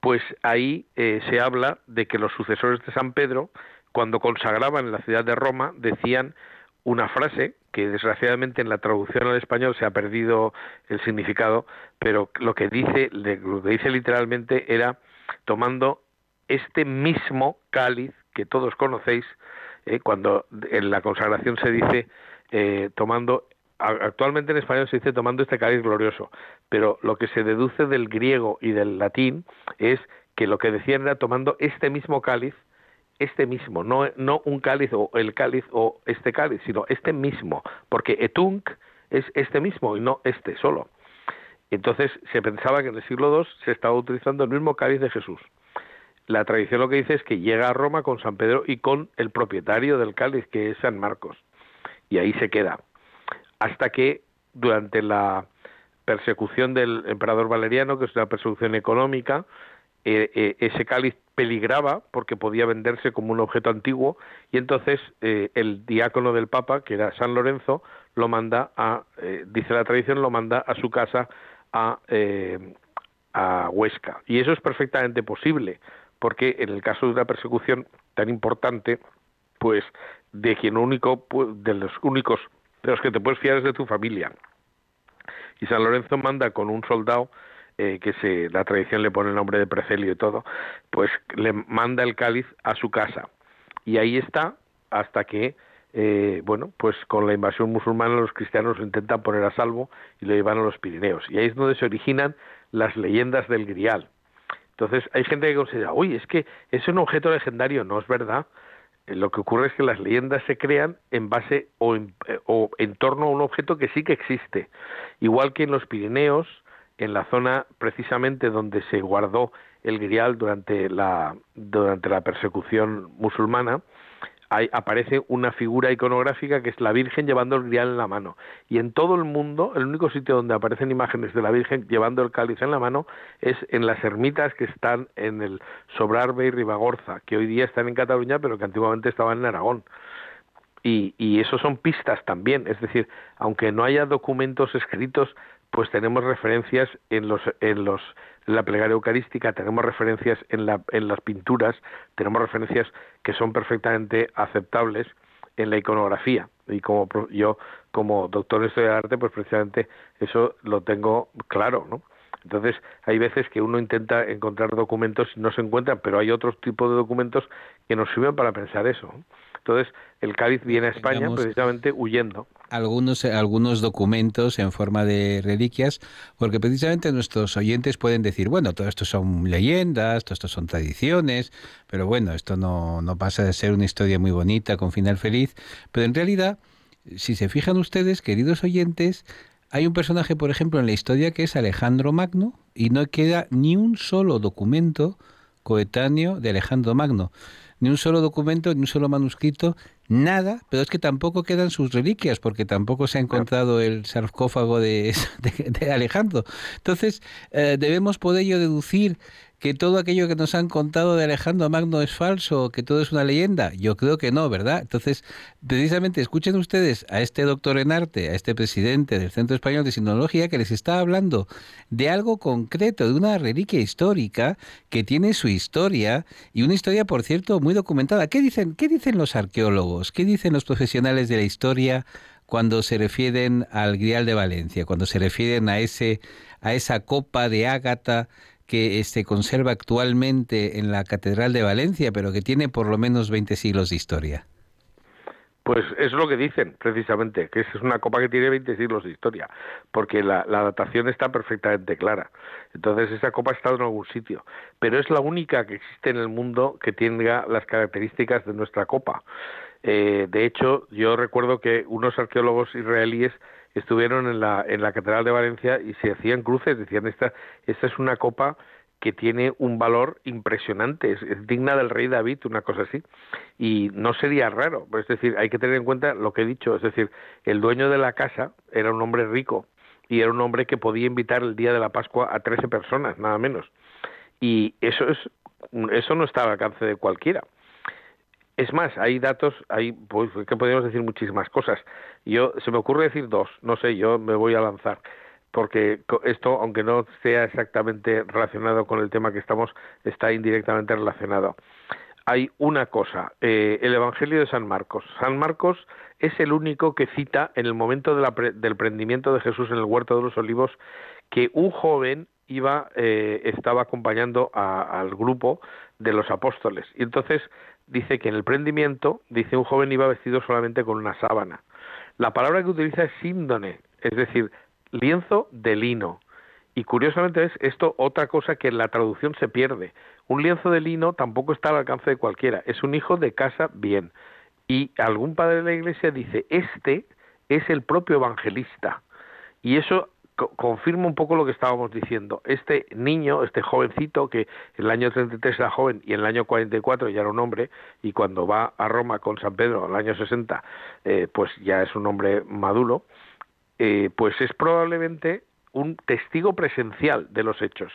pues ahí eh, se habla de que los sucesores de San Pedro, cuando consagraban en la ciudad de Roma, decían una frase que desgraciadamente en la traducción al español se ha perdido el significado, pero lo que dice, lo que dice literalmente era tomando este mismo cáliz que todos conocéis, eh, cuando en la consagración se dice tomando actualmente en español se dice tomando este cáliz glorioso, pero lo que se deduce del griego y del latín es que lo que decían era tomando este mismo cáliz, este mismo, no, no un cáliz o el cáliz o este cáliz, sino este mismo, porque etunk es este mismo y no este solo. Entonces se pensaba que en el siglo II se estaba utilizando el mismo cáliz de Jesús. La tradición lo que dice es que llega a Roma con San Pedro y con el propietario del cáliz, que es San Marcos. Y ahí se queda hasta que durante la persecución del emperador Valeriano, que es una persecución económica, eh, eh, ese cáliz peligraba porque podía venderse como un objeto antiguo y entonces eh, el diácono del Papa, que era San Lorenzo, lo manda a, dice la tradición, lo manda a su casa a, a Huesca. Y eso es perfectamente posible, porque en el caso de una persecución tan importante, pues de quien único, de los únicos de los que te puedes fiar es de tu familia. Y San Lorenzo manda con un soldado eh, que se, la tradición le pone el nombre de Precelio y todo, pues le manda el cáliz a su casa. Y ahí está hasta que, eh, bueno, pues con la invasión musulmana los cristianos lo intentan poner a salvo y lo llevan a los Pirineos. Y ahí es donde se originan las leyendas del Grial. Entonces hay gente que considera, uy, es que es un objeto legendario, no es verdad. Eh, lo que ocurre es que las leyendas se crean en base o en, eh, o en torno a un objeto que sí que existe. Igual que en los Pirineos, en la zona precisamente donde se guardó el grial durante la, durante la persecución musulmana, aparece una figura iconográfica que es la Virgen llevando el grial en la mano. Y en todo el mundo, el único sitio donde aparecen imágenes de la Virgen llevando el cáliz en la mano es en las ermitas que están en el Sobrarbe y Ribagorza, que hoy día están en Cataluña, pero que antiguamente estaban en Aragón. Y, y eso son pistas también, es decir, aunque no haya documentos escritos, pues tenemos referencias en los, en los la plegaria eucarística, tenemos referencias en, la, en las pinturas, tenemos referencias que son perfectamente aceptables en la iconografía. Y como yo, como doctor en historia de arte, pues precisamente eso lo tengo claro, ¿no? Entonces, hay veces que uno intenta encontrar documentos y no se encuentran, pero hay otros tipos de documentos que nos sirven para pensar eso. Entonces, el cáliz viene a España precisamente huyendo. algunos, algunos documentos en forma de reliquias, porque precisamente nuestros oyentes pueden decir, bueno, todo esto son leyendas, todo esto son tradiciones, pero bueno, esto no, no pasa de ser una historia muy bonita con final feliz, pero en realidad, si se fijan ustedes, queridos oyentes, hay un personaje, por ejemplo, en la historia que es Alejandro Magno y no queda ni un solo documento coetáneo de Alejandro Magno. Ni un solo documento, ni un solo manuscrito, nada, pero es que tampoco quedan sus reliquias, porque tampoco se ha encontrado el sarcófago de, Alejandro. Entonces, eh, debemos por ello deducir que todo aquello que nos han contado de Alejandro Magno es falso, que todo es una leyenda. Yo creo que no, ¿verdad? Entonces, precisamente escuchen ustedes a este doctor en arte, a este presidente del Centro Español de Sinología, que les está hablando de algo concreto, de una reliquia histórica que tiene su historia y una historia, por cierto, muy documentada. ¿Qué dicen, qué dicen los arqueólogos? ¿Qué dicen los profesionales de la historia? cuando se refieren al Grial de Valencia, cuando se refieren a ese a esa copa de ágata que se conserva actualmente en la Catedral de Valencia, pero que tiene por lo menos 20 siglos de historia. Pues es lo que dicen, precisamente, que es una copa que tiene 20 siglos de historia, porque la, datación está perfectamente clara. Entonces, esa copa ha estado en algún sitio, pero es la única que existe en el mundo que tenga las características de nuestra copa. Eh, de hecho, yo recuerdo que unos arqueólogos israelíes estuvieron en la, en la Catedral de Valencia y se hacían cruces, decían, esta, esta es una copa que tiene un valor impresionante, es, digna del rey David, una cosa así, y no sería raro, es decir, hay que tener en cuenta lo que he dicho, es decir, el dueño de la casa era un hombre rico y era un hombre que podía invitar el día de la Pascua a 13 personas, nada menos, y eso es eso no está al alcance de cualquiera. Es más, hay datos, hay, pues, que podríamos decir muchísimas cosas. Yo, se me ocurre decir dos, no sé, yo me voy a lanzar, porque esto, aunque no sea exactamente relacionado con el tema que estamos, está indirectamente relacionado. Hay una cosa, eh, el Evangelio de San Marcos. San Marcos es el único que cita en el momento del prendimiento de Jesús en el huerto de los olivos que un joven iba, eh, estaba acompañando al grupo de los apóstoles. Y entonces dice que en el prendimiento, dice un joven iba vestido solamente con una sábana. La palabra que utiliza es síndone, es decir, lienzo de lino. Y curiosamente es esto otra cosa que en la traducción se pierde. Un lienzo de lino tampoco está al alcance de cualquiera, es un hijo de casa bien. Y algún padre de la iglesia dice, este es el propio evangelista. Y eso confirma un poco lo que estábamos diciendo. Este niño, este jovencito, que en el año 33 era joven y en el año 44 ya era un hombre, y cuando va a Roma con San Pedro en el año 60, eh, pues ya es un hombre maduro, eh, pues es probablemente un testigo presencial de los hechos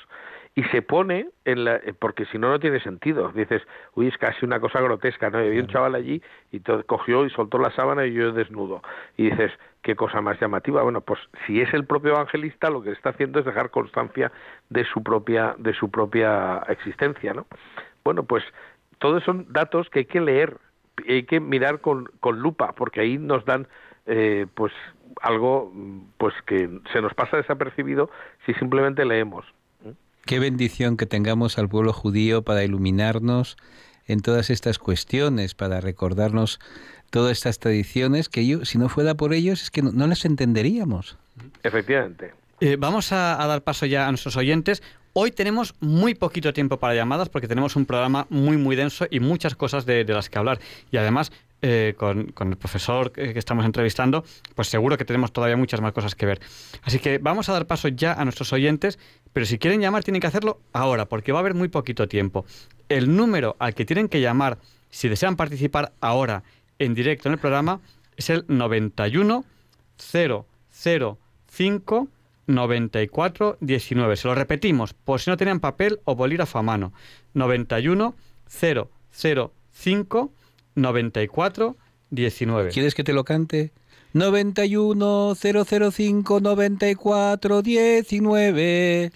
y se pone en la eh, porque si no no tiene sentido. Dices uy es casi una cosa grotesca no había un chaval allí y todo, cogió y soltó la sábana y yo desnudo. Y dices qué cosa más llamativa bueno pues si es el propio evangelista lo que está haciendo es dejar constancia de su propia de su propia existencia no bueno pues todos son datos que hay que leer hay que mirar con, con lupa porque ahí nos dan eh, pues algo pues que se nos pasa desapercibido si simplemente leemos Qué bendición que tengamos al pueblo judío para iluminarnos en todas estas cuestiones, para recordarnos todas estas tradiciones que yo, si no fuera por ellos, es que no, las entenderíamos. Efectivamente. Eh, vamos a, dar paso ya a nuestros oyentes. Hoy tenemos muy poquito tiempo para llamadas porque tenemos un programa muy, muy denso y muchas cosas de, de las que hablar. Y además, eh, con, el profesor que, estamos entrevistando, pues seguro que tenemos todavía muchas más cosas que ver. Así que vamos a dar paso ya a nuestros oyentes, pero si quieren llamar tienen que hacerlo ahora, porque va a haber muy poquito tiempo. El número al que tienen que llamar si desean participar ahora en directo en el programa es el 91 005 94 19. Se lo repetimos, por si no tenían papel o bolígrafo a mano. 91 005 94 19. ¿Quieres que te lo cante? 91 005 94 19.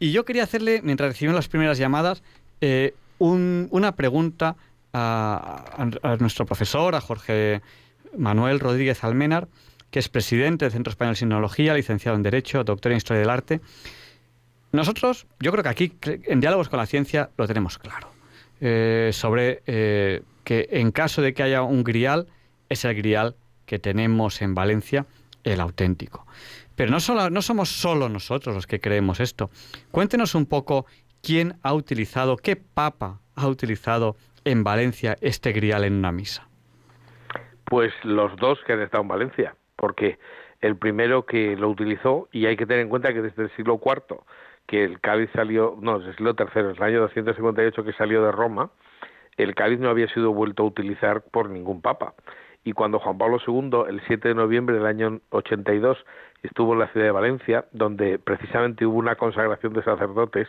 Y yo quería hacerle, mientras recibimos las primeras llamadas, eh, una pregunta a, nuestro profesor, a Jorge Manuel Rodríguez Almenar, que es presidente del Centro Español de Sinología, licenciado en Derecho, doctor en Historia del Arte. Nosotros, yo creo que aquí, en Diálogos con la Ciencia, lo tenemos claro. Eh, sobre eh, que en caso de que haya un grial, es el grial que tenemos en Valencia, el auténtico. Pero no, solo, no somos solo nosotros los que creemos esto. Cuéntenos un poco quién ha utilizado, qué papa ha utilizado en Valencia este grial en una misa. Pues los dos que han estado en Valencia, porque el primero que lo utilizó, y hay que tener en cuenta que desde el siglo IV, que el cáliz salió, no, desde el siglo III, el año 258 que salió de Roma, el cáliz no había sido vuelto a utilizar por ningún papa. Y cuando Juan Pablo II, el 7 de noviembre del año 82, estuvo en la ciudad de Valencia, donde precisamente hubo una consagración de sacerdotes,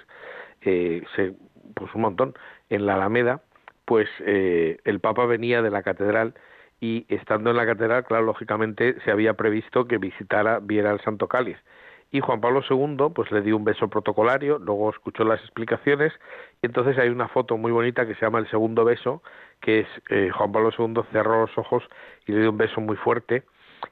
eh, se, pues un montón, en la Alameda, pues eh, el Papa venía de la catedral y estando en la catedral, claro, lógicamente se había previsto que visitara, viera el Santo Cáliz. Y Juan Pablo II, pues le dio un beso protocolario, luego escuchó las explicaciones, y entonces hay una foto muy bonita que se llama el segundo beso, que es eh, Juan Pablo II cerró los ojos y le dio un beso muy fuerte,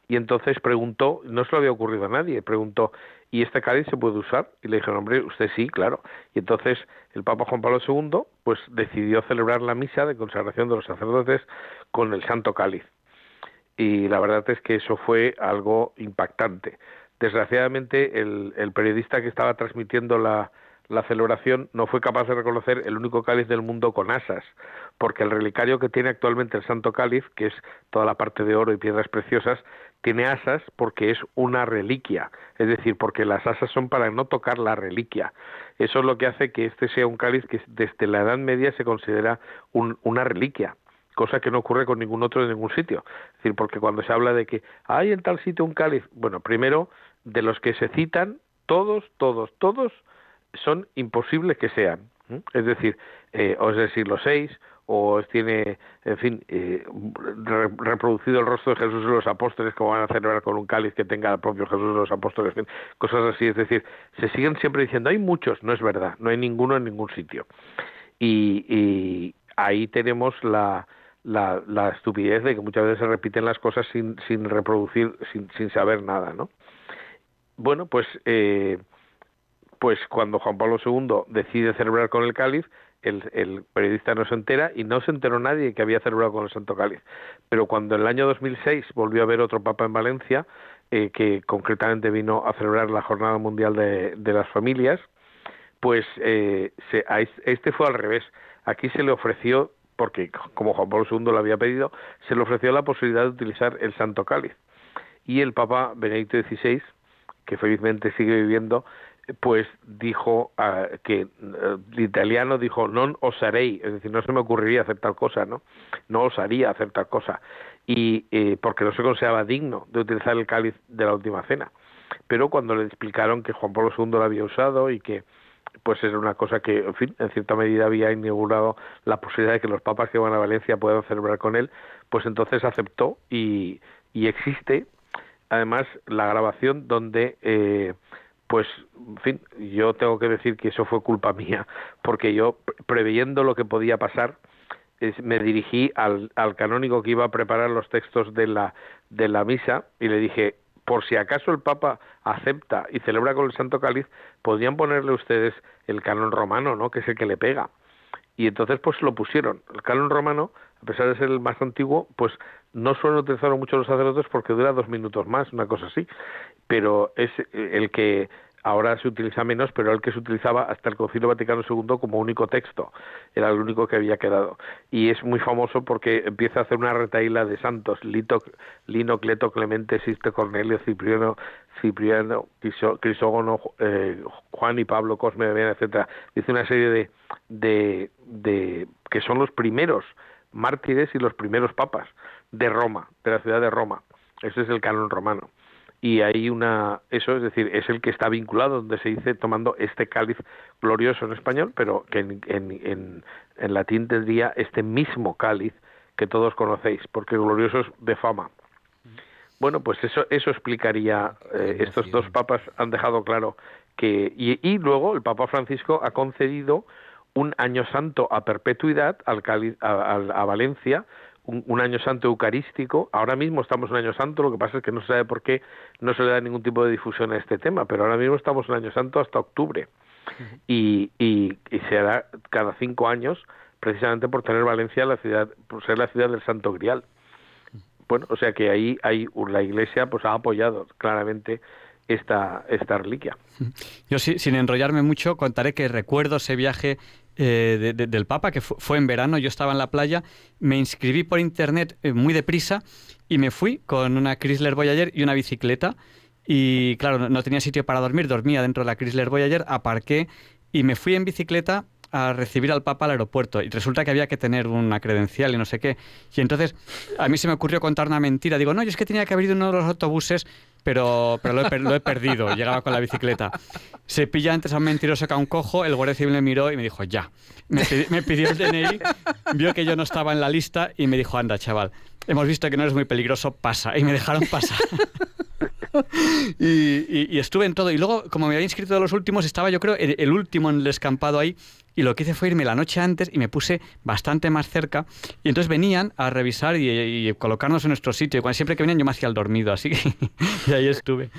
y entonces preguntó, no se lo había ocurrido a nadie, preguntó, ¿y este cáliz se puede usar? Y le dijeron, hombre, usted sí, claro. Y entonces el Papa Juan Pablo II, pues decidió celebrar la misa de consagración de los sacerdotes con el Santo Cáliz. Y la verdad es que eso fue algo impactante. Desgraciadamente, el, el periodista que estaba transmitiendo la, celebración no fue capaz de reconocer el único cáliz del mundo con asas, porque el relicario que tiene actualmente el Santo Cáliz, que es toda la parte de oro y piedras preciosas, tiene asas porque es una reliquia, es decir, porque las asas son para no tocar la reliquia. Eso es lo que hace que este sea un cáliz que desde la Edad Media se considera una reliquia cosa que no ocurre con ningún otro en ningún sitio. Es decir, porque cuando se habla de que hay en tal sitio un cáliz, bueno, primero, de los que se citan, todos, todos, todos son imposibles que sean. Es decir, eh, o es del siglo VI, o tiene, en fin, eh, reproducido el rostro de Jesús y los apóstoles, como van a celebrar con un cáliz que tenga el propio Jesús y los apóstoles, cosas así. Es decir, se siguen siempre diciendo, hay muchos, no es verdad, no hay ninguno en ningún sitio. Y, ahí tenemos la, la, la, estupidez de que muchas veces se repiten las cosas sin, sin reproducir, sin, sin saber nada, ¿no? Bueno, pues eh, pues cuando Juan Pablo II decide celebrar con el cáliz, el, periodista no se entera y no se enteró nadie que había celebrado con el Santo Cáliz. Pero cuando en el año 2006 volvió a haber otro papa en Valencia, eh, que concretamente vino a celebrar la Jornada Mundial de, las Familias, pues eh, este fue al revés. Aquí se le ofreció, porque como Juan Pablo II lo había pedido, se le ofreció la posibilidad de utilizar el Santo Cáliz. Y el Papa Benedicto XVI, que felizmente sigue viviendo, pues dijo ah, que eh, el italiano dijo non osarei, es decir, no se me ocurriría hacer tal cosa, ¿no? No osaría hacer tal cosa. Y eh, porque no se consideraba digno de utilizar el cáliz de la última cena. Pero cuando le explicaron que Juan Pablo II lo había usado y que pues era una cosa que, en fin, en cierta medida había inaugurado la posibilidad de que los papas que van a Valencia puedan celebrar con él, pues entonces aceptó y, y existe además la grabación donde eh, pues, en fin, yo tengo que decir que eso fue culpa mía, porque yo, preveyendo lo que podía pasar, me dirigí al, al canónigo que iba a preparar los textos de la, de la misa y le dije, por si acaso el Papa acepta y celebra con el Santo Cáliz, podrían ponerle ustedes el canon romano, ¿no? Que es el que le pega. Y entonces pues lo pusieron. El canon romano, a pesar de ser el más antiguo, pues no suelen utilizarlo mucho los sacerdotes porque dura dos minutos más, una cosa así pero es eh, el que ahora se utiliza menos, pero el que se utilizaba hasta el Concilio Vaticano II como único texto, era el único que había quedado. Y es muy famoso porque empieza a hacer una retaíla de santos, Lito, Lino, Cleto, Clemente, Siste, Cornelio, Cipriano, Cipriano, Crisógono, eh, Juan y Pablo, Cosme etcétera. Dice una serie de, de, de que son los primeros mártires y los primeros papas de Roma, de la ciudad de Roma. Ese es el canon romano. Y hay una eso es decir es el que está vinculado donde se dice tomando este cáliz glorioso en español pero que en, en, en, latín tendría este mismo cáliz que todos conocéis porque glorioso es de fama. Bueno pues eso eso explicaría eh, estos dos papas han dejado claro que y, y luego el papa Francisco ha concedido un año santo a perpetuidad al cáliz, a, a Valencia un, año santo eucarístico. Ahora mismo estamos en un año santo, lo que pasa es que no se sabe por qué no se le da ningún tipo de difusión a este tema, pero ahora mismo estamos en año santo hasta octubre. y, y, se hará cada cinco años precisamente por tener Valencia la ciudad, por ser la ciudad del Santo Grial. bueno, o sea que ahí hay la Iglesia pues ha apoyado claramente esta, esta reliquia. Yo sin enrollarme mucho contaré que recuerdo ese viaje eh, del Papa, que fue en verano, yo estaba en la playa, me inscribí por internet eh, muy deprisa y me fui con una Chrysler Voyager y una bicicleta. Y claro, no tenía sitio para dormir, dormía dentro de la Chrysler Voyager, aparqué y me fui en bicicleta a recibir al Papa al aeropuerto y resulta que había que tener una credencial y no sé qué. Y entonces a mí se me ocurrió contar una mentira. Digo, no, yo es que tenía que haber ido uno de los autobuses, pero, pero lo, he, perdido. Llegaba con la bicicleta. Se pilla antes a un mentiroso que a un cojo, el guardia civil me miró y me dijo, ya. Me, me pidió el DNI, vio que yo no estaba en la lista y me dijo, anda, chaval, hemos visto que no eres muy peligroso, pasa. Y me dejaron pasar. y, estuve en todo. Y luego, como me había inscrito de los últimos, estaba yo creo el, último en el escampado ahí. Y lo que hice fue irme la noche antes y me puse bastante más cerca. Y entonces venían a revisar y, colocarnos en nuestro sitio. Y cuando, siempre que venían yo me hacía el dormido, así que y ahí estuve.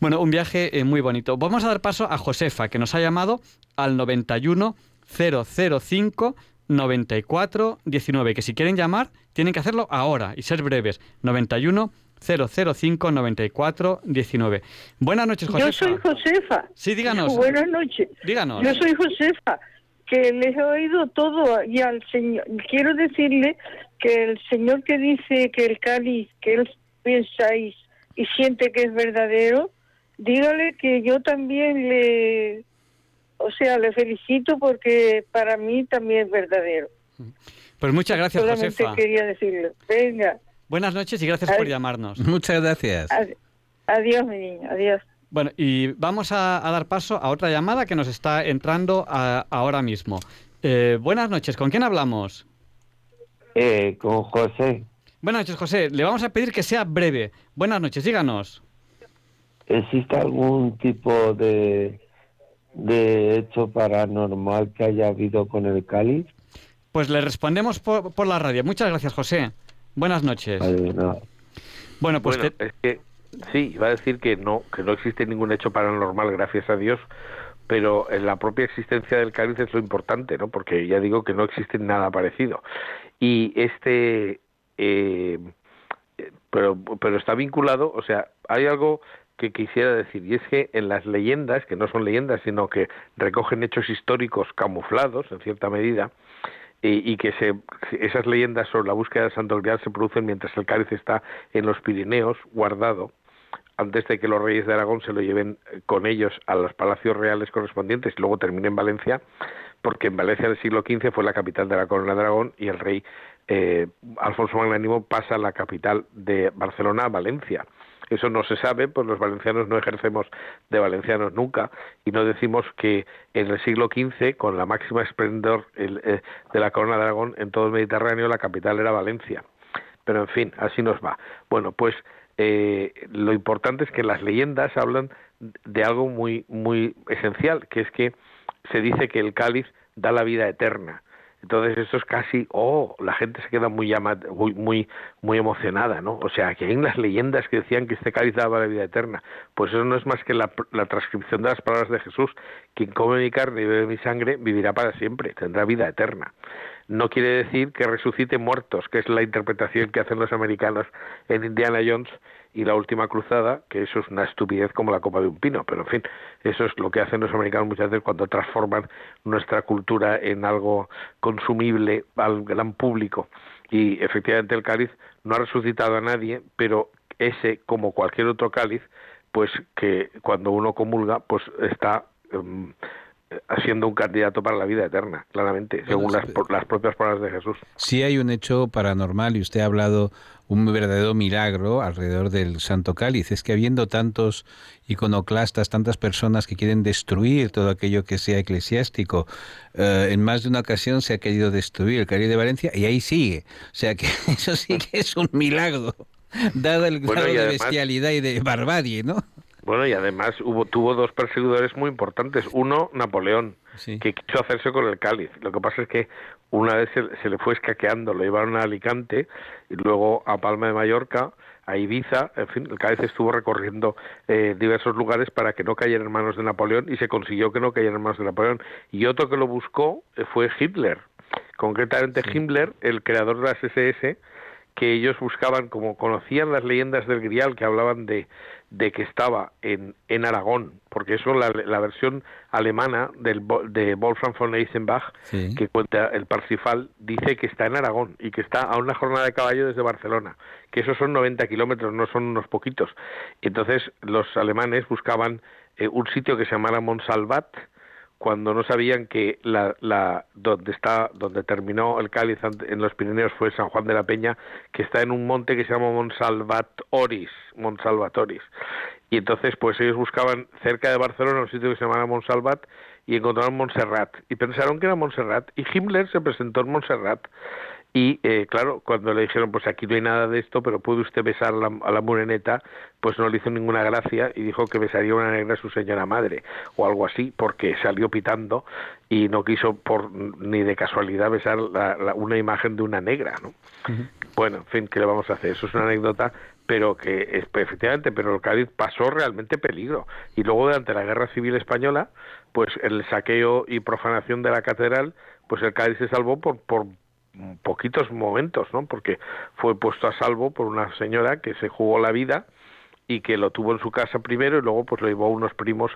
Bueno, un viaje eh, muy bonito. Vamos a dar paso a Josefa, que nos ha llamado al 91 005 94 19. Que si quieren llamar, tienen que hacerlo ahora y ser breves. 91 005 94 19. Buenas noches, Josefa. Yo soy Josefa. Sí, díganos. Buenas noches. Díganos. Yo soy Josefa, que les he oído todo y al Señor. Quiero decirle que el Señor que dice que el cáliz que él pensáis y siente que es verdadero, dígale que yo también le, o sea, le felicito porque para mí también es verdadero. Pues muchas gracias, Solamente quería decirle. Venga. Buenas noches y gracias por llamarnos. Muchas gracias. Adiós, mi niño. Adiós. Bueno, y vamos a, dar paso a otra llamada que nos está entrando ahora mismo. Eh, buenas noches, ¿con quién hablamos? Eh, con José. Buenas noches, José. Le vamos a pedir que sea breve. Buenas noches, díganos. ¿Existe algún tipo de, de hecho paranormal que haya habido con el cáliz? Pues le respondemos por, por la radio. Muchas gracias, José. Buenas noches. Bueno, pues es que sí, iba a decir que no, que no existe ningún hecho paranormal, gracias a Dios, pero en la propia existencia del cáliz es lo importante, ¿no? Porque ya digo que no existe nada parecido. Y este, eh, pero, pero está vinculado, o sea, hay algo que quisiera decir, y es que en las leyendas, que no son leyendas, sino que recogen hechos históricos camuflados, en cierta medida, y, que se, esas leyendas sobre la búsqueda del Santo Grial se producen mientras el cáliz está en los Pirineos guardado antes de que los reyes de Aragón se lo lleven eh, con ellos a los palacios reales correspondientes y luego termine en Valencia, porque en Valencia del siglo XV fue la capital de la corona de Aragón y el rey eh, Alfonso Magnánimo pasa a la capital de Barcelona a Valencia. Eso no se sabe, pues los valencianos no ejercemos de valencianos nunca y no decimos que en el siglo XV, con la máxima esplendor eh, de la corona de Aragón en todo el Mediterráneo, la capital era Valencia. Pero en fin, así nos va. Bueno, pues eh, lo importante es que las leyendas hablan de algo muy muy esencial, que es que se dice que el cáliz da la vida eterna. Entonces eso es casi, oh, la gente se queda muy, muy, muy, muy emocionada, ¿no? O sea, que hay unas leyendas que decían que este cáliz daba la vida eterna. Pues eso no es más que la, la transcripción de las palabras de Jesús. Quien come mi carne y bebe mi sangre vivirá para siempre, tendrá vida eterna. No quiere decir que resucite muertos, que es la interpretación que hacen los americanos en Indiana Jones y la última cruzada, que eso es una estupidez como la copa de un pino, pero en fin, eso es lo que hacen los americanos muchas veces cuando transforman nuestra cultura en algo consumible al gran público. Y efectivamente el cáliz no ha resucitado a nadie, pero ese, como cualquier otro cáliz, pues que cuando uno comulga, pues está em, siendo un candidato para la vida eterna, claramente, según las, las, propias palabras de Jesús. Sí hay un hecho paranormal y usted ha hablado un verdadero milagro alrededor del Santo Cáliz. Es que habiendo tantos iconoclastas, tantas personas que quieren destruir todo aquello que sea eclesiástico, eh, en más de una ocasión se ha querido destruir el Cáliz de Valencia y ahí sigue. O sea que eso sí que es un milagro, dado el grado de bestialidad y de barbarie, ¿no? Bueno, y además hubo, tuvo dos perseguidores muy importantes. Uno, Napoleón, que quiso hacerse con el cáliz. Lo que pasa es que una vez se, le fue escaqueando, lo llevaron a Alicante y luego a Palma de Mallorca, a Ibiza, en fin, el cáliz estuvo recorriendo eh, diversos lugares para que no cayera en manos de Napoleón y se consiguió que no cayera en manos de Napoleón. Y otro que lo buscó eh, fue Hitler, concretamente Himmler, el creador de las SS, que ellos buscaban, como conocían las leyendas del Grial que hablaban de, de que estaba en, en Aragón, porque eso la, la versión alemana del, de Wolfram von Eisenbach, que cuenta el Parsifal, dice que está en Aragón y que está a una jornada de caballo desde Barcelona, que esos son 90 kilómetros, no son unos poquitos. Entonces los alemanes buscaban eh, un sitio que se llamara Monsalvat, cuando no sabían que la, la, donde está donde terminó el cáliz en los Pirineos fue San Juan de la Peña que está en un monte que se llama Monsalvatoris Monsalvatoris. Y entonces pues ellos buscaban cerca de Barcelona un sitio que se llamaba Monsalvat y encontraron Montserrat. Y pensaron que era Montserrat. Y Himmler se presentó en Montserrat y eh, claro, cuando le dijeron, pues aquí no hay nada de esto, pero puede usted besar a la moreneta, pues no le hizo ninguna gracia y dijo que besaría una negra a su señora madre o algo así, porque salió pitando y no quiso por ni de casualidad besar una imagen de una negra, ¿no? Bueno, en fin, ¿qué le vamos a hacer? Eso es una anécdota pero que efectivamente, pero el Cádiz pasó realmente peligro. Y luego durante la Guerra Civil Española, pues el saqueo y profanación de la catedral, pues el Cádiz se salvó por, por, poquitos momentos, ¿no? Porque fue puesto a salvo por una señora que se jugó la vida y que lo tuvo en su casa primero y luego pues lo llevó a unos primos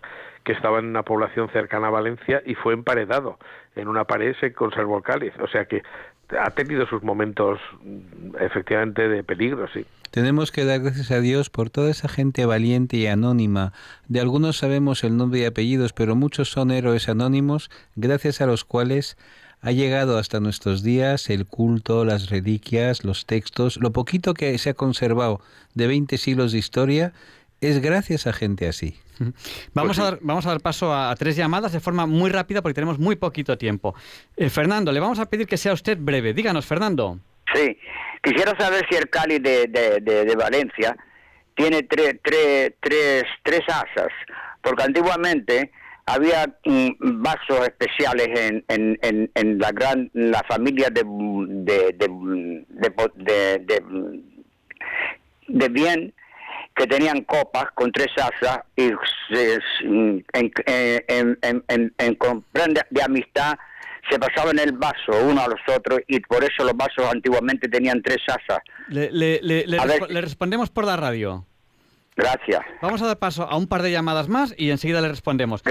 que estaban en una población cercana a Valencia y fue emparedado. En una pared se conservó el cáliz. O sea que ha tenido sus momentos mm, efectivamente de peligro, sí. Tenemos que dar gracias a Dios por toda esa gente valiente y anónima. De algunos sabemos el nombre y apellidos, pero muchos son héroes anónimos, gracias a los cuales ha llegado hasta nuestros días el culto, las reliquias, los textos, lo poquito que se ha conservado de 20 siglos de historia es gracias a gente así. Vamos, a, dar, vamos a dar paso a, tres llamadas de forma muy rápida porque tenemos muy poquito tiempo. Eh, Fernando, le vamos a pedir que sea usted breve. Díganos, Fernando. Sí, quisiera saber si el Cali de, de, Valencia tiene tres, tres, tres, tres asas, porque antiguamente había mm, vasos especiales en, en, en, en, la gran la familia de de, de, de, de, bien que tenían copas con tres asas y en, en, en, en, comprende de amistad se pasaban el vaso uno a los otros y por eso los vasos antiguamente tenían tres asas. Le, le, le, le respondemos por la radio. Gracias. Vamos a dar paso a un par de llamadas más y enseguida le respondemos.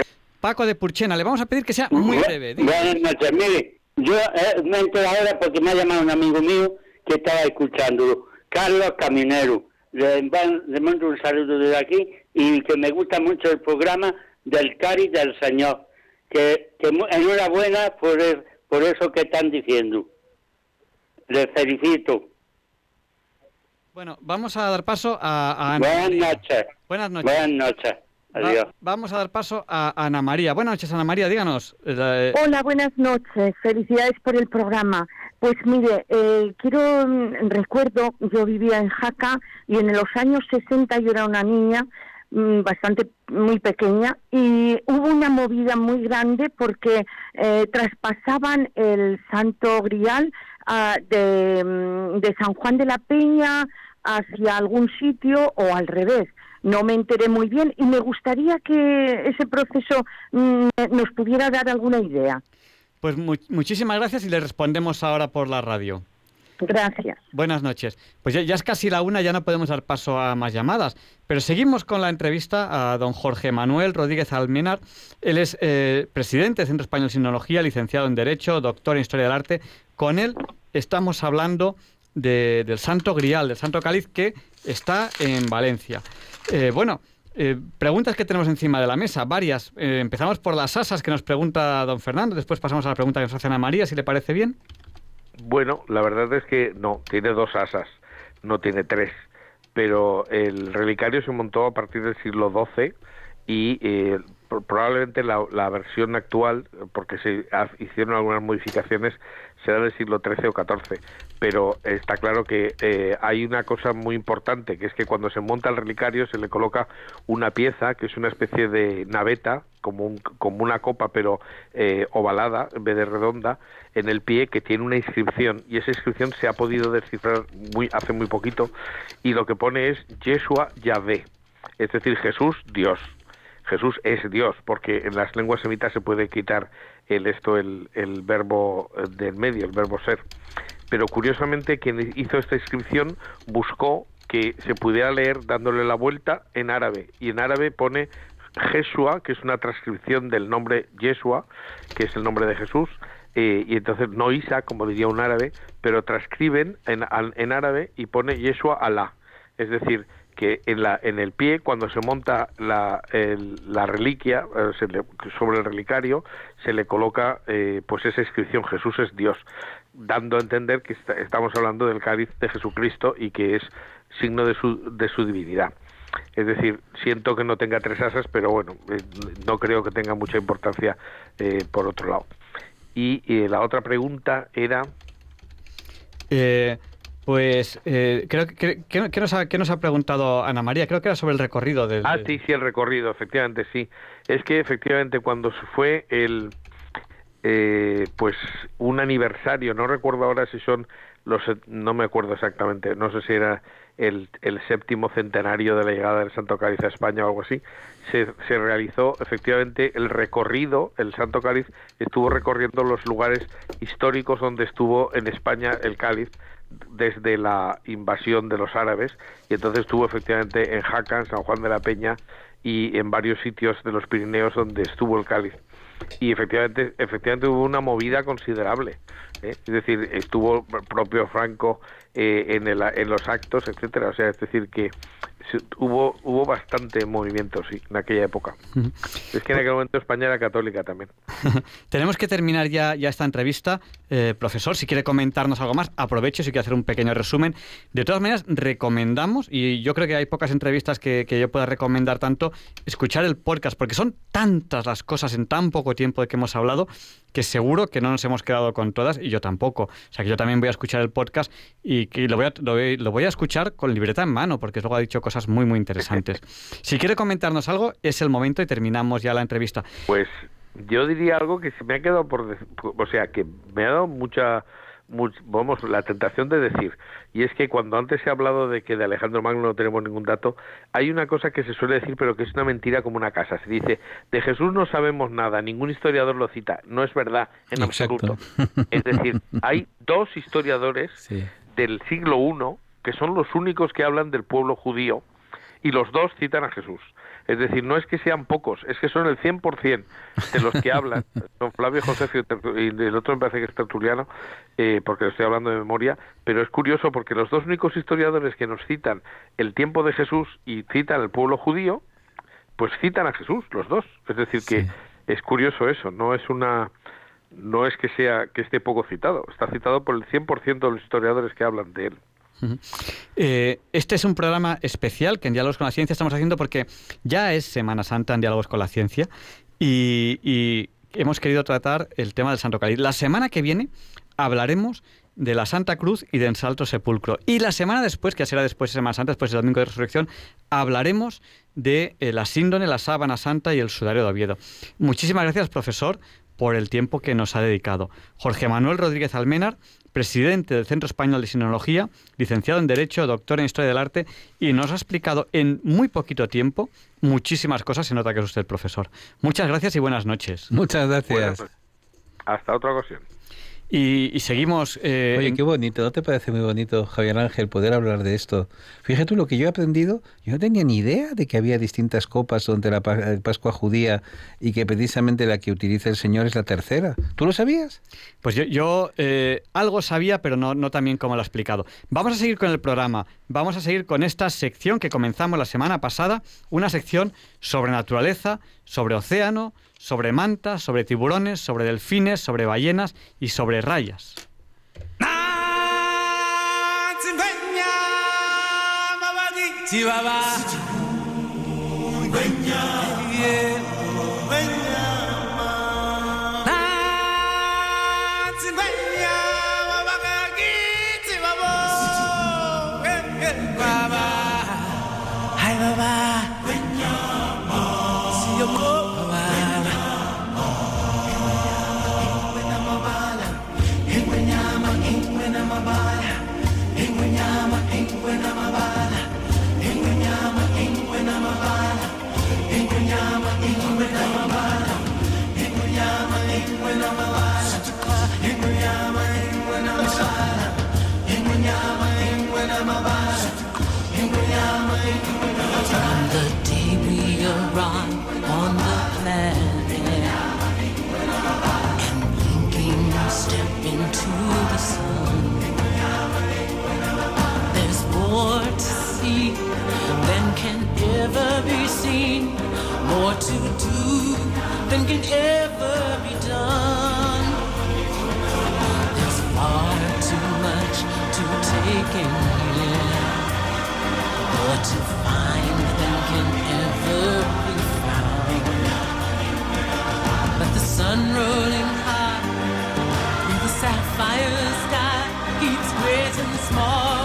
Paco de Purchena, le vamos a pedir que sea muy breve. Buenas noches, mire, yo eh, me entero ahora porque me ha llamado un amigo mío que estaba escuchando, Carlos Caminero. Le, mando un saludo desde aquí y que me gusta mucho el programa del Cari del Señor. Que, que enhorabuena por, por eso que están diciendo. Les felicito. Bueno, vamos a dar paso a... a Buenas noches. Buenas noches. Buenas noches vamos a dar paso a Ana María. Buenas noches, Ana María, díganos. Eh, Hola, buenas noches. Felicidades por el programa. Pues mire, eh, quiero, mm, recuerdo, yo vivía en Jaca y en los años 60 yo era una niña mm, bastante muy pequeña y hubo una movida muy grande porque eh, traspasaban el Santo Grial ah, de, mm, de San Juan de la Peña hacia algún sitio o al revés no me enteré muy bien y me gustaría que ese proceso mm, nos pudiera dar alguna idea. Pues muchísimas gracias y le respondemos ahora por la radio. Gracias. Buenas noches. Pues ya, es casi la una, ya no podemos dar paso a más llamadas. Pero seguimos con la entrevista a don Jorge Manuel Rodríguez Almenar. Él es eh, presidente del Centro Español de Sinología, licenciado en Derecho, doctor en Historia del Arte. Con él estamos hablando del Santo Grial, del Santo Cáliz, que está en Valencia. Eh, bueno, eh, preguntas que tenemos encima de la mesa, varias. Eh, empezamos por las asas que nos pregunta don Fernando, después pasamos a la pregunta que nos hace Ana María, si le parece bien. Bueno, la verdad es que no, tiene dos asas, no tiene tres. Pero el relicario se montó a partir del siglo XII y probablemente la, la, versión actual, porque se hicieron algunas modificaciones, será del siglo XIII o XIV, pero está claro que eh, hay una cosa muy importante, que es que cuando se monta el relicario se le coloca una pieza, que es una especie de naveta, como, un, como una copa, pero eh, ovalada, en vez de redonda, en el pie, que tiene una inscripción, y esa inscripción se ha podido descifrar muy, hace muy poquito, y lo que pone es Yeshua Yahvé, es decir, Jesús, Dios. Jesús es Dios, porque en las lenguas semitas se puede quitar el esto el, verbo del medio, el verbo ser. Pero curiosamente quien hizo esta inscripción buscó que se pudiera leer dándole la vuelta en árabe y en árabe pone Jesua, que es una transcripción del nombre Yeshua, que es el nombre de Jesús, eh, y entonces no Isa, como diría un árabe, pero transcriben en, en árabe y pone Yeshua Alá. Es decir, que en, la, en el pie, cuando se monta la, la reliquia eh, sobre el relicario, se le coloca eh, pues esa inscripción, Jesús es Dios, dando a entender que estamos hablando del cáliz de Jesucristo y que es signo de su, de su divinidad. Es decir, siento que no tenga tres asas, pero bueno, eh, no creo que tenga mucha importancia por otro lado. Y la otra pregunta era... Pues eh, creo que, que, nos ha, que nos ha preguntado Ana María, creo que era sobre el recorrido del... Ah, sí, sí, el recorrido, efectivamente, sí. Es que efectivamente cuando fue el... Eh, pues un aniversario, no recuerdo ahora si son los... no me acuerdo exactamente, no sé si era el, el séptimo centenario de la llegada del Santo Cáliz a España o algo así, se, se realizó efectivamente el recorrido, el Santo Cáliz estuvo recorriendo los lugares históricos donde estuvo en España el Cáliz, desde la invasión de los árabes y entonces estuvo efectivamente en Jaca, en San Juan de la Peña y en varios sitios de los Pirineos donde estuvo el cáliz. Y efectivamente, efectivamente hubo una movida considerable. ¿eh? Es decir, estuvo propio Franco eh, en, el, en los actos, etcétera. O sea, es decir, que hubo hubo bastante movimiento, sí, en aquella época. Es que en aquel momento España era católica también. Tenemos que terminar ya, ya esta entrevista. Eh, profesor, si quiere comentarnos algo más, aprovecho si quiere hacer un pequeño resumen. De todas maneras, recomendamos, y yo creo que hay pocas entrevistas que, que yo pueda recomendar tanto, escuchar el podcast, porque son tantas las cosas en tan poco tiempo de que hemos hablado, que seguro que no nos hemos quedado con todas, y yo tampoco. O sea, que yo también voy a escuchar el podcast y que lo voy a, lo voy a escuchar con libreta en mano, porque luego ha dicho cosas muy, muy interesantes. si quiere comentarnos algo, es el momento y terminamos ya la entrevista. Pues yo diría algo que se me ha quedado por... O sea, que me ha dado mucha... vamos, la tentación de decir, y es que cuando antes se ha hablado de que de Alejandro Magno no tenemos ningún dato, hay una cosa que se suele decir, pero que es una mentira como una casa. Se dice, de Jesús no sabemos nada, ningún historiador lo cita. No es verdad en absoluto. Es decir, hay dos historiadores del siglo I que son los únicos que hablan del pueblo judío, y los dos citan a Jesús. Es decir, no es que sean pocos, es que son el 100% de los que hablan. Son Flavio José y el otro me parece que es tertuliano, eh, porque lo estoy hablando de memoria, pero es curioso porque los dos únicos historiadores que nos citan el tiempo de Jesús y citan el pueblo judío, pues citan a Jesús, los dos. Es decir, que es curioso eso, no es una no es que sea que esté poco citado, está citado por el 100% de los historiadores que hablan de él. Eh, este es un programa especial que en Diálogos con la Ciencia estamos haciendo porque ya es Semana Santa en Diálogos con la Ciencia y, hemos querido tratar el tema del Santo Cáliz. La semana que viene hablaremos de la Santa Cruz y del Salto Sepulcro. Y la semana después, que será después de Semana Santa, después del Domingo de Resurrección, hablaremos de eh, la síndone, la sábana santa y el sudario de Oviedo. Muchísimas gracias, profesor, por el tiempo que nos ha dedicado. Jorge Manuel Rodríguez Almenar presidente del Centro Español de Sinología, licenciado en Derecho, doctor en Historia del Arte, y nos ha explicado en muy poquito tiempo muchísimas cosas. Se nota que es usted profesor. Muchas gracias y buenas noches. Muchas gracias. Pues, hasta otra ocasión. Y, seguimos. Eh, Oye, qué bonito, ¿no te parece muy bonito, Javier Ángel, poder hablar de esto? Fíjate tú lo que yo he aprendido. Yo no tenía ni idea de que había distintas copas durante la Pascua judía y que precisamente la que utiliza el Señor es la tercera. ¿Tú lo sabías? Pues yo, yo eh, algo sabía, pero no, no tan bien como lo ha explicado. Vamos a seguir con el programa. Vamos a seguir con esta sección que comenzamos la semana pasada, una sección sobre naturaleza, sobre océano sobre mantas, sobre tiburones, sobre delfines, sobre ballenas y sobre rayas. unseen, more to do than can ever be done. There's far too much to take in here, more to find than can ever be found. But the sun rolling high through the sapphire sky keeps great and small.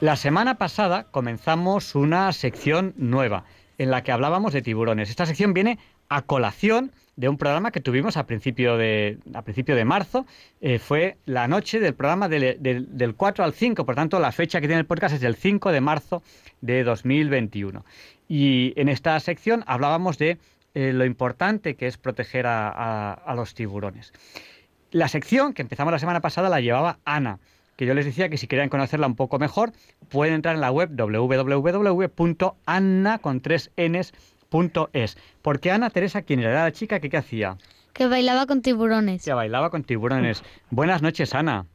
La semana pasada comenzamos una sección nueva en la que hablábamos de tiburones. Esta sección viene a colación de un programa que tuvimos a principio de, a principio de marzo. Eh, fue la noche del programa del 4 al 5, por tanto la fecha que tiene el podcast es del 5 de marzo de 2021. Y en esta sección hablábamos de eh, lo importante que es proteger a los tiburones. La sección que empezamos la semana pasada la llevaba Ana que yo les decía que si querían conocerla un poco mejor, pueden entrar en la web www.anna.es. Porque Ana Teresa, ¿quién era la chica que qué hacía? Que bailaba con tiburones. Que bailaba con tiburones. Buenas noches, Ana.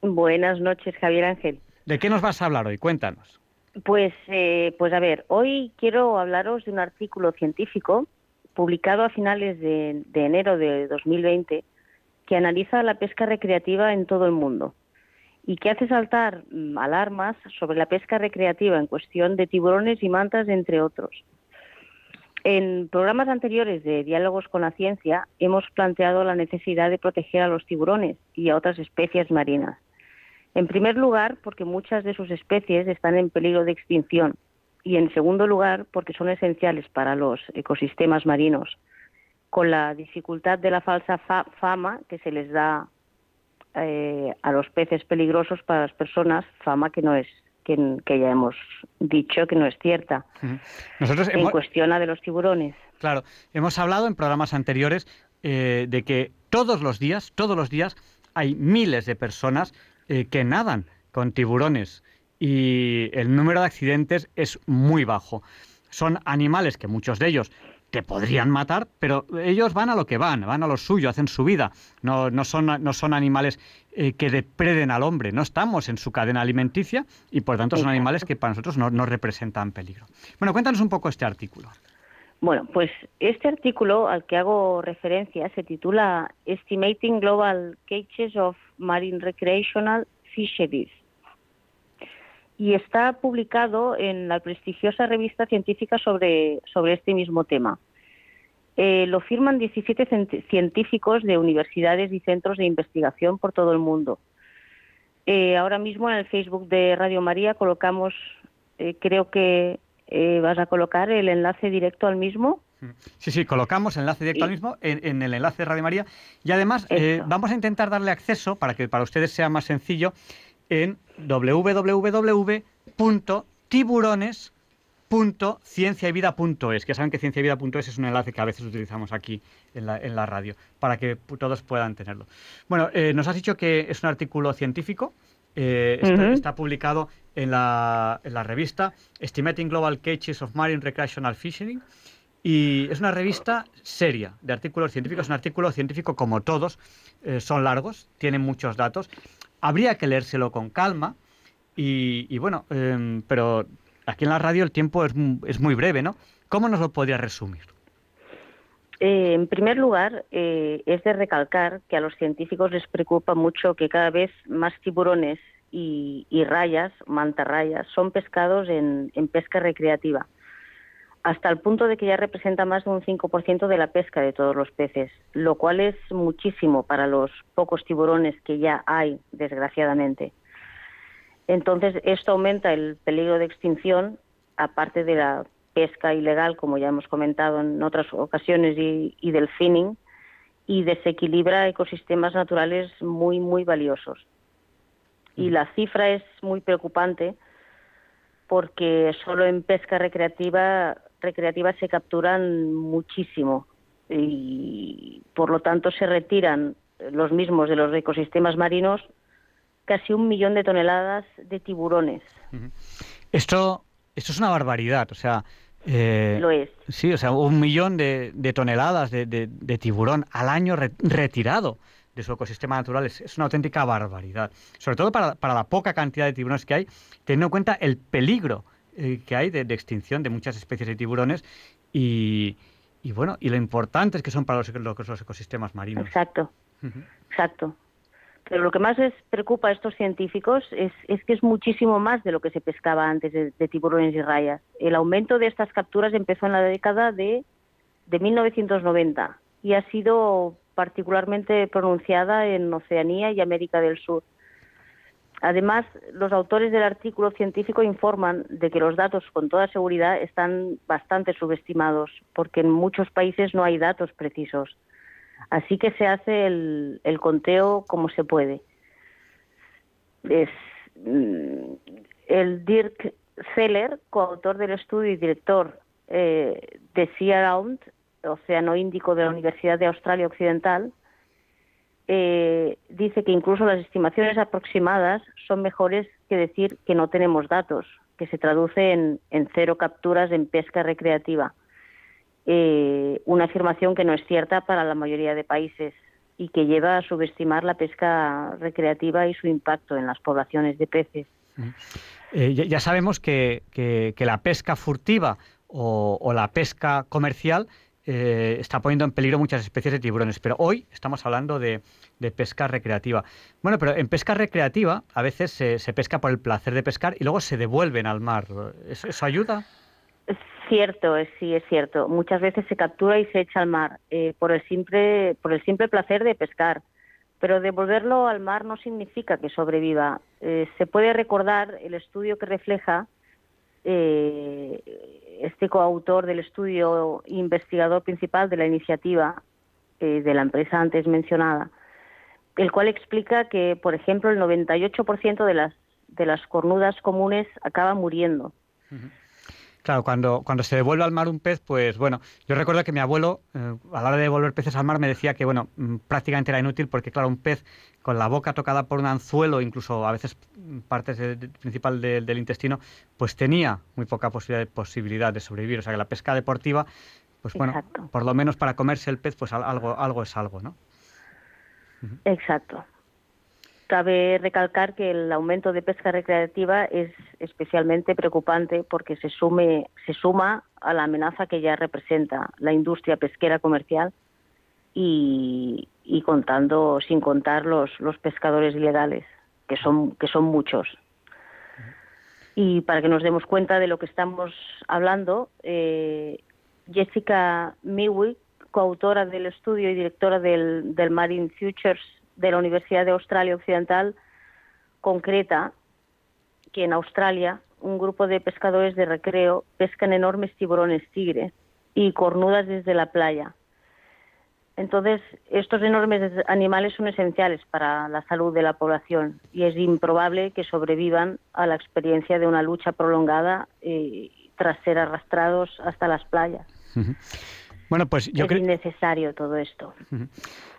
Buenas noches, Javier Ángel. ¿De qué nos vas a hablar hoy? Cuéntanos. Pues, eh, pues a ver, hoy quiero hablaros de un artículo científico publicado a finales de, de enero de 2020 que analiza la pesca recreativa en todo el mundo y que hace saltar mm, alarmas sobre la pesca recreativa en cuestión de tiburones y mantas, entre otros. En programas anteriores de Diálogos con la Ciencia hemos planteado la necesidad de proteger a los tiburones y a otras especies marinas. En primer lugar, porque muchas de sus especies están en peligro de extinción y en segundo lugar, porque son esenciales para los ecosistemas marinos, con la dificultad de la falsa fama que se les da eh, a los peces peligrosos para las personas, fama que no es que, ya hemos dicho que no es cierta. Nosotros en cuestión a de los tiburones. Claro, hemos hablado en programas anteriores eh, de que todos los días, todos los días hay miles de personas eh, que nadan con tiburones y el número de accidentes es muy bajo. Son animales que muchos de ellos te podrían matar, pero ellos van a lo que van, van a lo suyo, hacen su vida. No, no, son, no son animales eh, que depreden al hombre, no estamos en su cadena alimenticia y por tanto son animales que para nosotros no, no representan peligro. Bueno, cuéntanos un poco este artículo. Bueno, pues este artículo al que hago referencia se titula Estimating Global Cages of Marine Recreational Fisheries y está publicado en la prestigiosa revista científica sobre, sobre este mismo tema. Eh, lo firman 17 científicos de universidades y centros de investigación por todo el mundo. Eh, ahora mismo en el Facebook de Radio María colocamos, eh, creo que vas a colocar el enlace directo al mismo. Sí, sí, colocamos el enlace directo al mismo en, el enlace de Radio María y además vamos a intentar darle acceso para que para ustedes sea más sencillo en www.tiburones.cienciayvida.es, que saben que cienciayvida.es es un enlace que a veces utilizamos aquí en la, radio, para que todos puedan tenerlo. Bueno, eh, nos has dicho que es un artículo científico, eh, está, publicado en la, revista Estimating Global Cages of Marine Recreational Fishing, y es una revista seria de artículos científicos, un artículo científico como todos, eh, son largos, tienen muchos datos habría que leérselo con calma y, bueno, em, pero aquí en la radio el tiempo es, es, muy breve, ¿no? ¿Cómo nos lo podría resumir? Eh, en primer lugar, eh, es de recalcar que a los científicos les preocupa mucho que cada vez más tiburones y, y rayas, mantarrayas, son pescados en pesca recreativa hasta el punto de que ya representa más de un 5% de la pesca de todos los peces, lo cual es muchísimo para los pocos tiburones que ya hay, desgraciadamente. Entonces, esto aumenta el peligro de extinción, aparte de la pesca ilegal, como ya hemos comentado en otras ocasiones, y, del finning, y desequilibra ecosistemas naturales muy, muy valiosos. Y la cifra es muy preocupante porque solo en pesca recreativa recreativas se capturan muchísimo y por lo tanto se retiran los mismos de los ecosistemas marinos casi un millón de toneladas de tiburones. Esto, esto es una barbaridad, o sea... Eh, Lo es. Sí, o sea, un millón de, toneladas de, tiburón al año retirado de su ecosistema natural es, una auténtica barbaridad. Sobre todo para, para, la poca cantidad de tiburones que hay, teniendo en cuenta el peligro eh, que hay de, extinción de muchas especies de tiburones y, y, bueno, y lo importantes que son para los, los ecosistemas marinos. Exacto, exacto. Pero lo que más les preocupa a estos científicos es, que es muchísimo más de lo que se pescaba antes de, tiburones y rayas. El aumento de estas capturas empezó en la década de, de 1990 y ha sido particularmente pronunciada en Oceanía y América del Sur. Además, los autores del artículo científico informan de que los datos con toda seguridad están bastante subestimados, porque en muchos países no hay datos precisos. Así que se hace el, conteo como se puede. Es, mm, el Dirk Zeller, coautor del estudio y director eh, de Sea Round, Océano Índico de la Universidad de Australia Occidental, eh, dice que incluso las estimaciones aproximadas son mejores que decir que no tenemos datos, que se traduce en, cero capturas en pesca recreativa. Eh, una afirmación que no es cierta para la mayoría de países y que lleva a subestimar la pesca recreativa y su impacto en las poblaciones de peces. Eh, ya, sabemos que, la pesca furtiva o la pesca comercial eh, está poniendo en peligro muchas especies de tiburones, pero hoy estamos hablando de, pesca recreativa. Bueno, pero en pesca recreativa a veces se, pesca por el placer de pescar y luego se devuelven al mar. ¿Eso, ayuda? Cierto, sí, es cierto. Muchas veces se captura y se echa al mar eh, por, el simple, por el simple placer de pescar. Pero devolverlo al mar no significa que sobreviva. Eh, se puede recordar el estudio que refleja eh, este coautor del estudio investigador principal de la iniciativa eh, de la empresa antes mencionada, el cual explica que, por ejemplo, el 98% de las, de las cornudas comunes acaba muriendo. Claro, cuando, cuando se devuelve al mar un pez, pues bueno, yo recuerdo que mi abuelo, eh, a la hora de devolver peces al mar, me decía que, bueno, mm, prácticamente era inútil porque, claro, un pez con la boca tocada por un anzuelo, incluso a veces partes principal del intestino, pues tenía muy poca posibilidad, posibilidad de sobrevivir. O sea que la pesca deportiva, pues bueno, por lo menos para comerse el pez, pues algo, algo es algo, ¿no? Exacto. Cabe recalcar que el aumento de pesca recreativa es especialmente preocupante porque se, suma a la amenaza que ya representa la industria pesquera comercial y, contando sin contar los, pescadores ilegales, que son, que son muchos. Y para que nos demos cuenta de lo que estamos hablando, eh, Jessica Mewick, coautora del estudio y directora del Marine Futures de la Universidad de Australia Occidental concreta que en Australia un grupo de pescadores de recreo pescan enormes tiburones tigre y cornudas desde la playa. Entonces, estos enormes animales son esenciales para la salud de la población y es improbable que sobrevivan a la experiencia de una lucha prolongada eh, tras ser arrastrados hasta las playas. Bueno, pues yo es innecesario todo esto.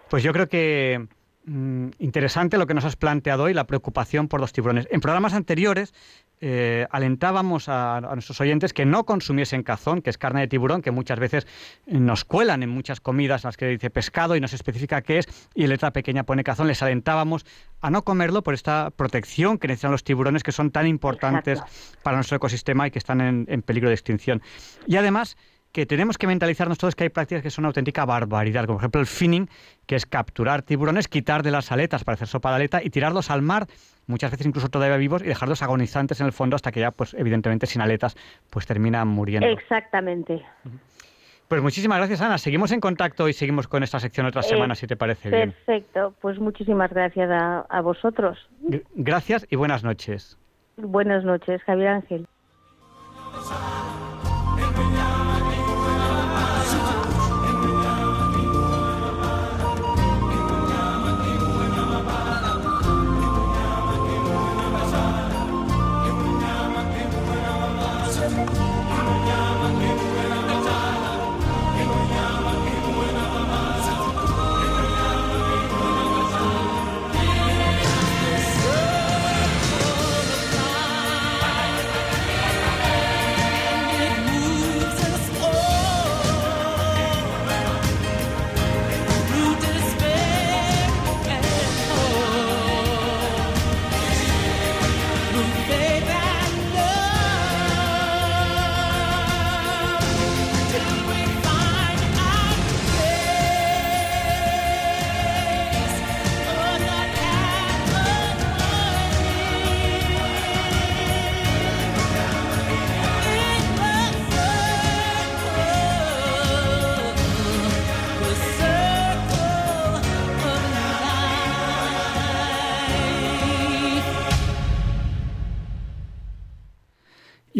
Pues yo creo que Mm, interesante lo que nos has planteado hoy, la preocupación por los tiburones. En programas anteriores eh, alentábamos a, nuestros oyentes que no consumiesen cazón, que es carne de tiburón, que muchas veces nos cuelan en muchas comidas las que dice pescado y no se especifica qué es, y en letra pequeña pone cazón. Les alentábamos a no comerlo por esta protección que necesitan los tiburones, que son tan importantes para nuestro ecosistema y que están en peligro de extinción. Y además que tenemos que mentalizarnos todos que hay prácticas que son una auténtica barbaridad, como por ejemplo el finning, que es capturar tiburones, quitar de las aletas para hacer sopa de aleta y tirarlos al mar, muchas veces incluso todavía vivos, y dejarlos agonizantes en el fondo hasta que ya, pues evidentemente sin aletas, pues terminan muriendo. Exactamente. Pues muchísimas gracias, Ana. Seguimos en contacto y seguimos con esta sección otras eh, semanas, si te parece bien. Perfecto. Pues muchísimas gracias a, a vosotros. Gracias y buenas noches. Buenas noches, Javier Ángel.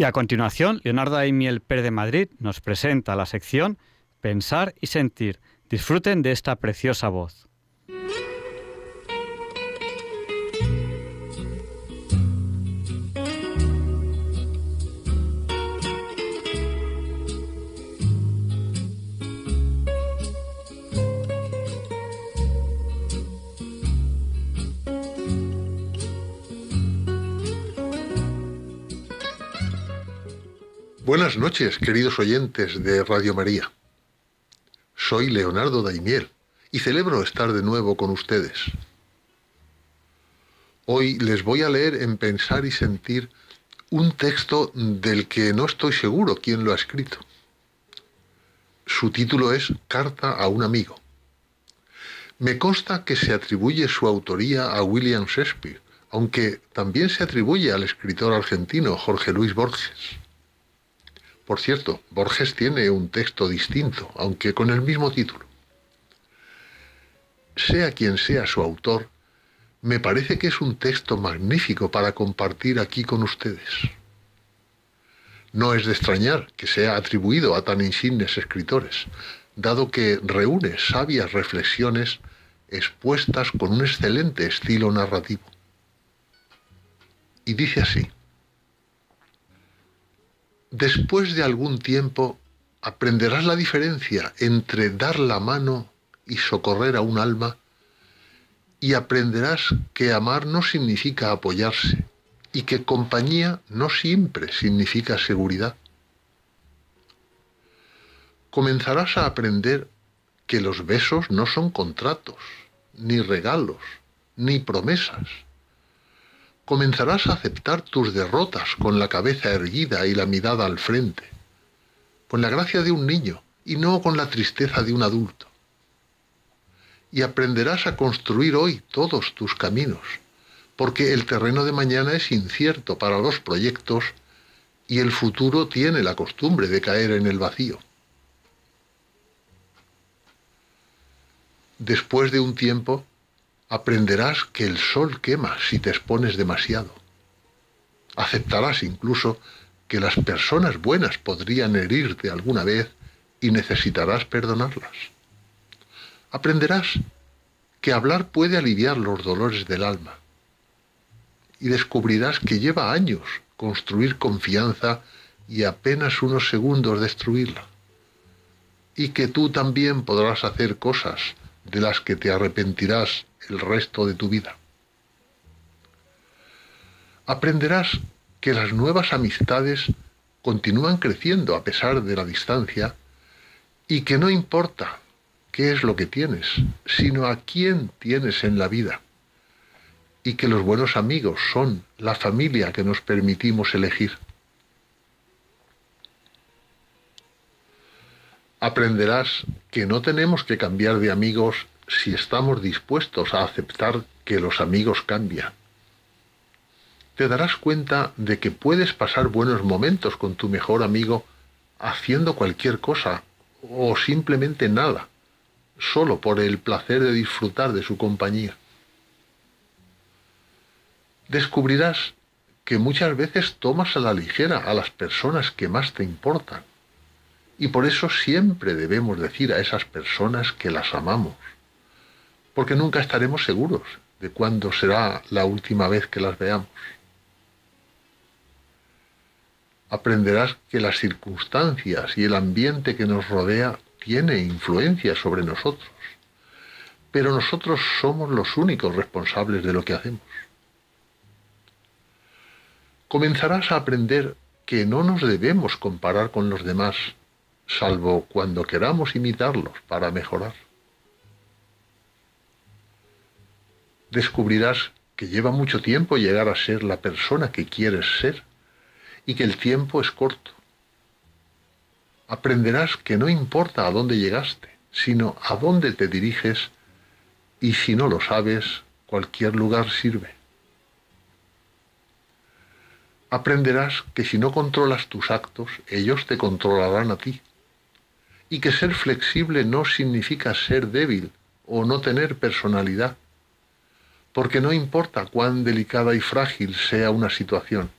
Y a continuación, Leonardo Aimiel Pérez de Madrid nos presenta la sección Pensar y Sentir. Disfruten de esta preciosa voz. Buenas noches, queridos oyentes de Radio María. Soy Leonardo Daimiel y celebro estar de nuevo con ustedes. Hoy les voy a leer en Pensar y Sentir un texto del que no estoy seguro quién lo ha escrito. Su título es Carta a un amigo. Me consta que se atribuye su autoría a William Shakespeare, aunque también se atribuye al escritor argentino Jorge Luis Borges. Por cierto, Borges tiene un texto distinto, aunque con el mismo título. Sea quien sea su autor, me parece que es un texto magnífico para compartir aquí con ustedes. No es de extrañar que sea atribuido a tan insignes escritores, dado que reúne sabias reflexiones expuestas con un excelente estilo narrativo. Y dice así, Después de algún tiempo aprenderás la diferencia entre dar la mano y socorrer a un alma y aprenderás que amar no significa apoyarse y que compañía no siempre significa seguridad. Comenzarás a aprender que los besos no son contratos, ni regalos, ni promesas, comenzarás a aceptar tus derrotas con la cabeza erguida y la mirada al frente, con la gracia de un niño y no con la tristeza de un adulto. Y aprenderás a construir hoy todos tus caminos, porque el terreno de mañana es incierto para los proyectos y el futuro tiene la costumbre de caer en el vacío. Después de un tiempo, aprenderás que el sol quema si te expones demasiado. Aceptarás incluso que las personas buenas podrían herirte alguna vez y necesitarás perdonarlas. Aprenderás que hablar puede aliviar los dolores del alma. Y descubrirás que lleva años construir confianza y apenas unos segundos destruirla. Y que tú también podrás hacer cosas de las que te arrepentirás el resto de tu vida. Aprenderás que las nuevas amistades continúan creciendo a pesar de la distancia y que no importa qué es lo que tienes, sino a quién tienes en la vida. Y que los buenos amigos son la familia que nos permitimos elegir. Aprenderás que no tenemos que cambiar de amigos si estamos dispuestos a aceptar que los amigos cambian. Te darás cuenta de que puedes pasar buenos momentos con tu mejor amigo haciendo cualquier cosa o simplemente nada, solo por el placer de disfrutar de su compañía. Descubrirás que muchas veces tomas a la ligera a las personas que más te importan. Y por eso siempre debemos decir a esas personas que las amamos porque nunca estaremos seguros de cuándo será la última vez que las veamos. Aprenderás que las circunstancias y el ambiente que nos rodea tiene influencia sobre nosotros, pero nosotros somos los únicos responsables de lo que hacemos. Comenzarás a aprender que no nos debemos comparar con los demás, salvo cuando queramos imitarlos para mejorar. Descubrirás que lleva mucho tiempo llegar a ser la persona que quieres ser y que el tiempo es corto. Aprenderás que no importa a dónde llegaste, sino a dónde te diriges y si no lo sabes, cualquier lugar sirve. Aprenderás que si no controlas tus actos, ellos te controlarán a ti. Y que ser flexible no significa ser débil o no tener personalidad porque no importa cuán delicada y frágil sea una situación.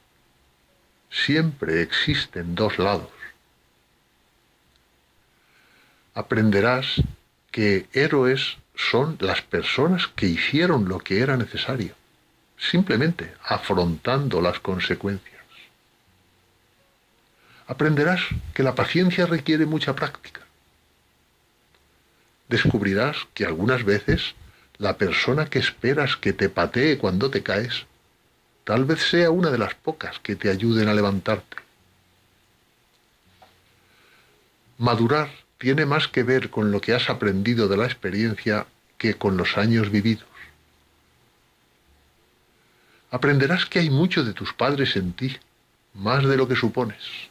siempre existen dos lados. Aprenderás que héroes son las personas que hicieron lo que era necesario, simplemente afrontando las consecuencias. Aprenderás que la paciencia requiere mucha práctica. Descubrirás que algunas veces la persona que esperas que te patee cuando te caes, tal vez sea una de las pocas que te ayuden a levantarte. Madurar tiene más que ver con lo que has aprendido de la experiencia que con los años vividos. Aprenderás que hay mucho de tus padres en ti, más de lo que supones.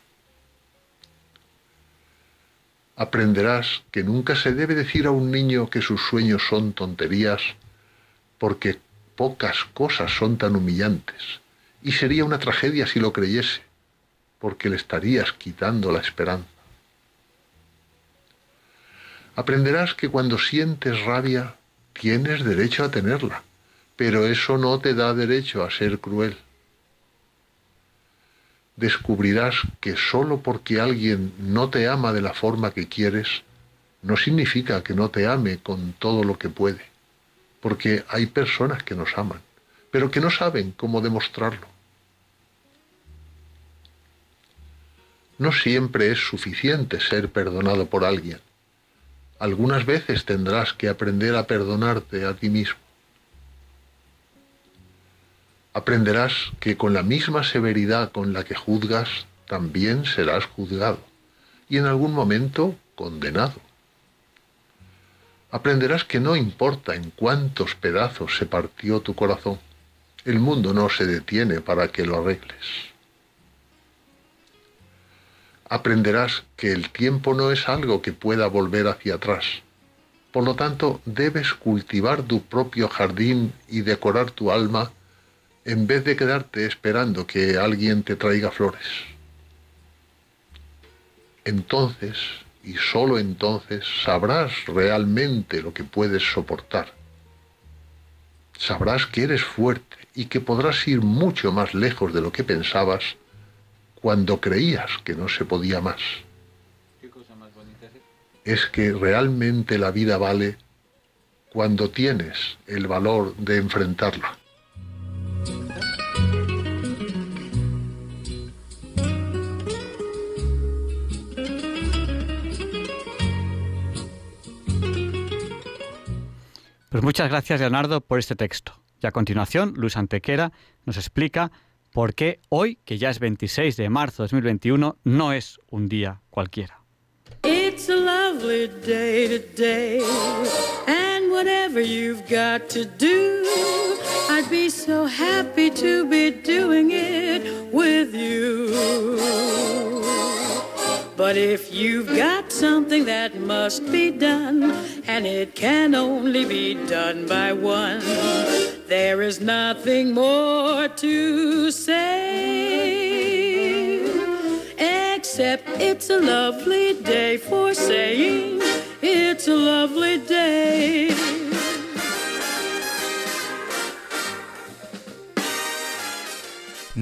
Aprenderás que nunca se debe decir a un niño que sus sueños son tonterías, porque pocas cosas son tan humillantes, y sería una tragedia si lo creyese, porque le estarías quitando la esperanza. Aprenderás que cuando sientes rabia tienes derecho a tenerla, pero eso no te da derecho a ser cruel. Descubrirás que solo porque alguien no te ama de la forma que quieres, no significa que no te ame con todo lo que puede, porque hay personas que nos aman, pero que no saben cómo demostrarlo. No siempre es suficiente ser perdonado por alguien algunas veces tendrás que aprender a perdonarte a ti mismo. Aprenderás que con la misma severidad con la que juzgas, también serás juzgado y en algún momento condenado. Aprenderás que no importa en cuántos pedazos se partió tu corazón, el mundo no se detiene para que lo arregles aprenderás que el tiempo no es algo que pueda volver hacia atrás. Por lo tanto, debes cultivar tu propio jardín y decorar tu alma en vez de quedarte esperando que alguien te traiga flores. Entonces, y sólo entonces, sabrás realmente lo que puedes soportar. Sabrás que eres fuerte y que podrás ir mucho más lejos de lo que pensabas cuando creías que no se podía más. es que realmente la vida vale cuando tienes el valor de enfrentarla. Pues muchas gracias, Leonardo, por este texto. Y a continuación, Luis Antequera nos explica por qué hoy, que ya es 26 de marzo de 2021, no es un día cualquiera. It's a lovely day today, and whatever you've got to do, I'd be so happy to be doing it with you. But if you've got something that must be done, and it can only be done by one, there is nothing more to say. Except it's a lovely day for saying it's a lovely day.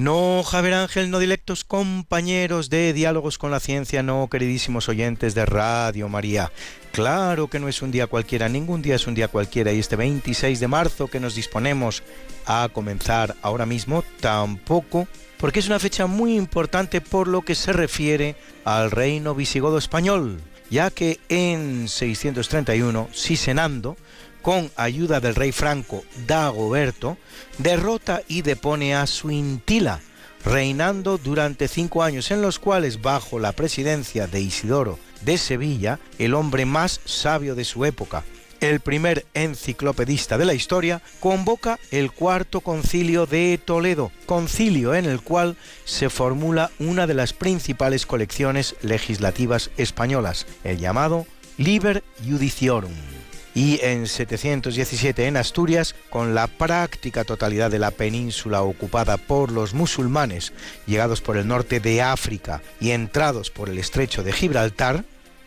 No, Javier Ángel, no directos compañeros de Diálogos con la Ciencia, no, queridísimos oyentes de Radio María. Claro que no es un día cualquiera, ningún día es un día cualquiera y este 26 de marzo que nos disponemos a comenzar ahora mismo tampoco, porque es una fecha muy importante por lo que se refiere al reino visigodo español, ya que en 631 Sisenando con ayuda del rey franco Dagoberto, derrota y depone a Suintila, reinando durante cinco años en los cuales, bajo la presidencia de Isidoro de Sevilla, el hombre más sabio de su época, el primer enciclopedista de la historia, convoca el cuarto concilio de Toledo, concilio en el cual se formula una de las principales colecciones legislativas españolas, el llamado Liber Judiciorum y en 717 en Asturias, con la práctica totalidad de la península ocupada por los musulmanes llegados por el norte de África y entrados por el estrecho de Gibraltar,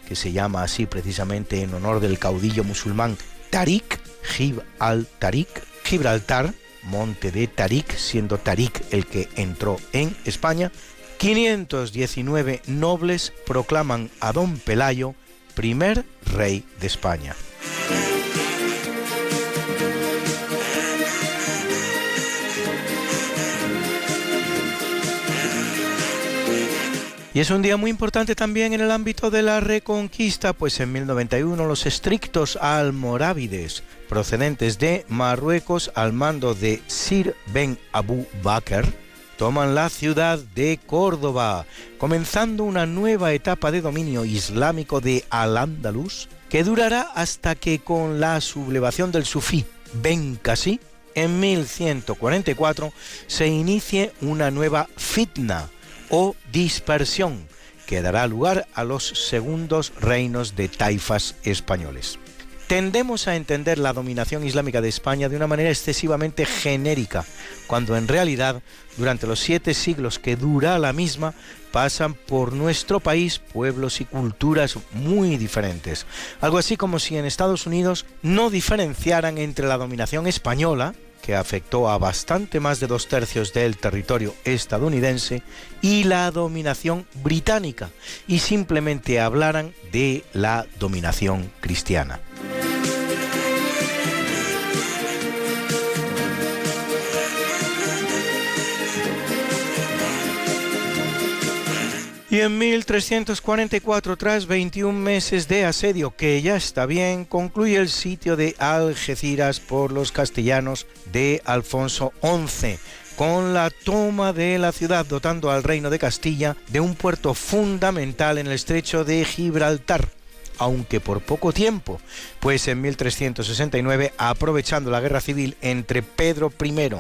que se llama así precisamente en honor del caudillo musulmán Tariq, Gib al-Tariq, Gibraltar, monte de Tariq, siendo Tariq el que entró en España, 519 nobles proclaman a don Pelayo primer rey de España. Y es un día muy importante también en el ámbito de la reconquista, pues en 1091 los estrictos almorávides procedentes de Marruecos al mando de Sir Ben Abu Bakr toman la ciudad de Córdoba, comenzando una nueva etapa de dominio islámico de Al-Ándalus que durará hasta que con la sublevación del sufí Ben Qasi en 1144 se inicie una nueva fitna o dispersión que dará lugar a los segundos reinos de taifas españoles. Tendemos a entender la dominación islámica de España de una manera excesivamente genérica, cuando en realidad, durante los siete siglos que dura la misma, pasan por nuestro país pueblos y culturas muy diferentes. Algo así como si en Estados Unidos no diferenciaran entre la dominación española, que afectó a bastante más de dos tercios del territorio estadounidense, y la dominación británica, y simplemente hablaran de la dominación cristiana. Y en 1344, tras 21 meses de asedio, que ya está bien, concluye el sitio de Algeciras por los castellanos de Alfonso XI, con la toma de la ciudad, dotando al reino de Castilla de un puerto fundamental en el estrecho de Gibraltar. Aunque por poco tiempo, pues en 1369, aprovechando la guerra civil entre Pedro I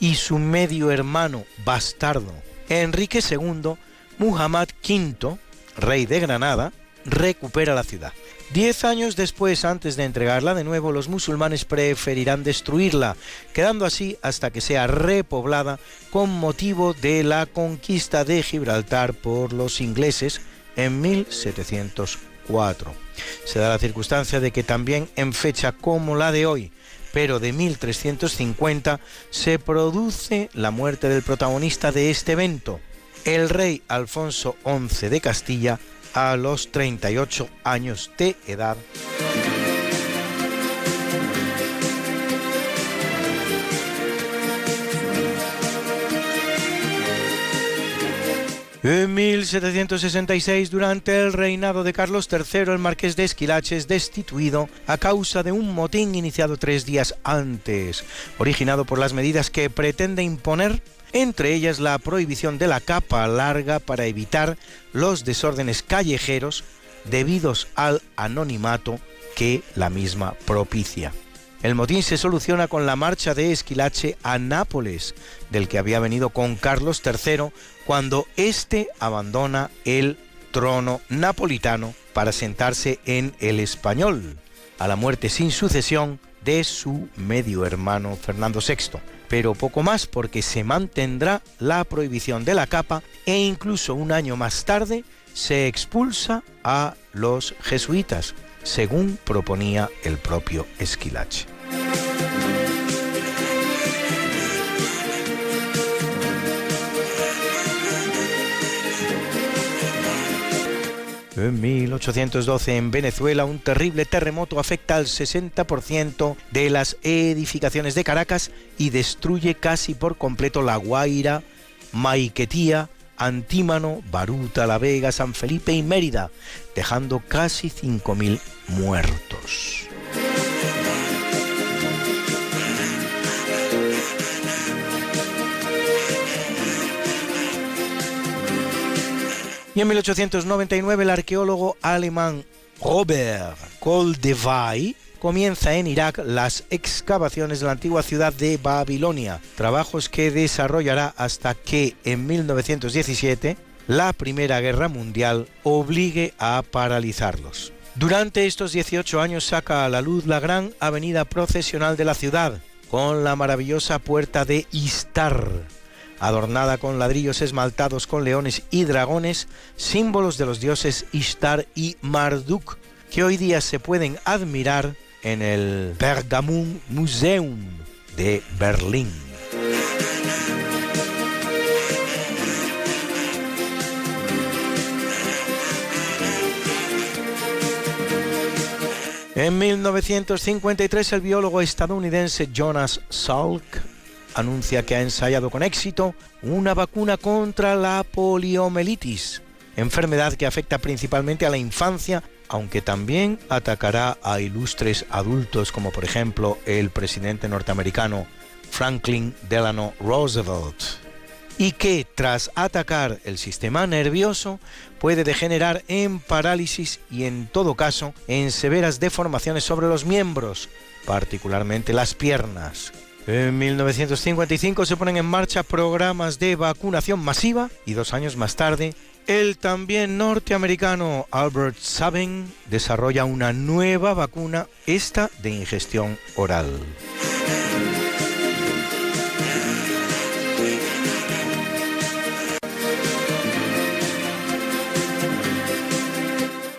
y su medio hermano bastardo Enrique II, Muhammad V, rey de Granada, recupera la ciudad. Diez años después, antes de entregarla de nuevo, los musulmanes preferirán destruirla, quedando así hasta que sea repoblada con motivo de la conquista de Gibraltar por los ingleses en 1704. Se da la circunstancia de que también en fecha como la de hoy, pero de 1350, se produce la muerte del protagonista de este evento, el rey Alfonso XI de Castilla a los 38 años de edad. En 1766, durante el reinado de Carlos III, el marqués de Esquilache es destituido a causa de un motín iniciado tres días antes, originado por las medidas que pretende imponer entre ellas la prohibición de la capa larga para evitar los desórdenes callejeros debidos al anonimato que la misma propicia. El motín se soluciona con la marcha de Esquilache a Nápoles, del que había venido con Carlos III, cuando éste abandona el trono napolitano para sentarse en el español, a la muerte sin sucesión de su medio hermano Fernando VI pero poco más porque se mantendrá la prohibición de la capa e incluso un año más tarde se expulsa a los jesuitas, según proponía el propio Esquilache. En 1812 en Venezuela un terrible terremoto afecta al 60% de las edificaciones de Caracas y destruye casi por completo La Guaira, Maiquetía, Antímano, Baruta, La Vega, San Felipe y Mérida, dejando casi 5.000 muertos. Y en 1899 el arqueólogo alemán Robert Goldevay comienza en Irak las excavaciones de la antigua ciudad de Babilonia, trabajos que desarrollará hasta que en 1917 la Primera Guerra Mundial obligue a paralizarlos. Durante estos 18 años saca a la luz la gran avenida procesional de la ciudad, con la maravillosa puerta de Istar, adornada con ladrillos esmaltados con leones y dragones, símbolos de los dioses Ishtar y Marduk, que hoy día se pueden admirar en el Pergamon Museum de Berlín. En 1953 el biólogo estadounidense Jonas Salk anuncia que ha ensayado con éxito una vacuna contra la poliomielitis, enfermedad que afecta principalmente a la infancia, aunque también atacará a ilustres adultos como por ejemplo el presidente norteamericano Franklin Delano Roosevelt, y que tras atacar el sistema nervioso puede degenerar en parálisis y en todo caso en severas deformaciones sobre los miembros, particularmente las piernas. En 1955 se ponen en marcha programas de vacunación masiva y dos años más tarde, el también norteamericano Albert Sabin desarrolla una nueva vacuna, esta de ingestión oral.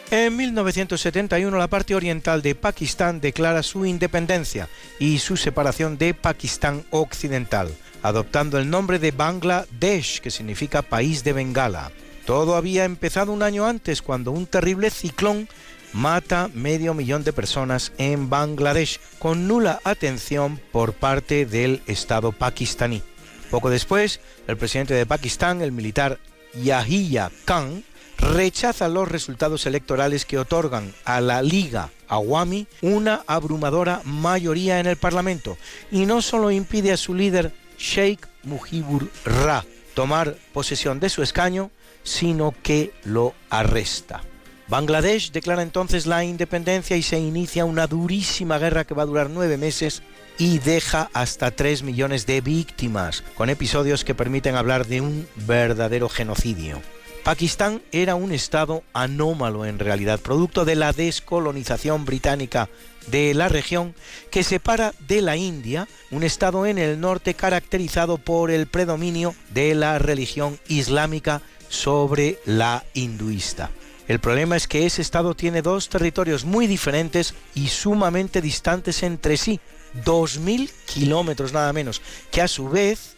En 1971 la parte oriental de Pakistán declara su independencia y su separación de Pakistán occidental, adoptando el nombre de Bangladesh, que significa país de Bengala. Todo había empezado un año antes cuando un terrible ciclón mata medio millón de personas en Bangladesh con nula atención por parte del Estado pakistaní. Poco después, el presidente de Pakistán, el militar Yahya Khan, rechaza los resultados electorales que otorgan a la Liga Awami una abrumadora mayoría en el Parlamento y no solo impide a su líder Sheikh Mujibur Ra tomar posesión de su escaño, sino que lo arresta. Bangladesh declara entonces la independencia y se inicia una durísima guerra que va a durar nueve meses y deja hasta tres millones de víctimas, con episodios que permiten hablar de un verdadero genocidio. Pakistán era un estado anómalo en realidad, producto de la descolonización británica de la región que separa de la India, un estado en el norte caracterizado por el predominio de la religión islámica sobre la hinduista. El problema es que ese estado tiene dos territorios muy diferentes y sumamente distantes entre sí, 2.000 kilómetros nada menos, que a su vez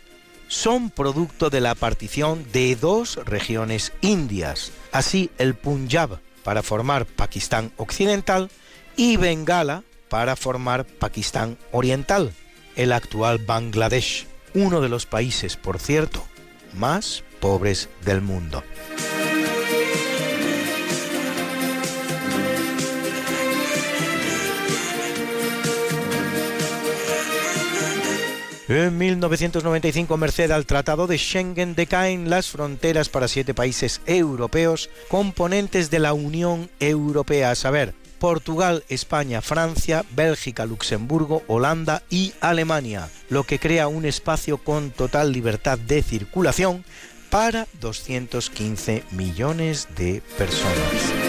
son producto de la partición de dos regiones indias, así el Punjab para formar Pakistán Occidental y Bengala para formar Pakistán Oriental, el actual Bangladesh, uno de los países, por cierto, más pobres del mundo. En 1995, merced al Tratado de Schengen, decaen las fronteras para siete países europeos componentes de la Unión Europea, a saber, Portugal, España, Francia, Bélgica, Luxemburgo, Holanda y Alemania, lo que crea un espacio con total libertad de circulación para 215 millones de personas.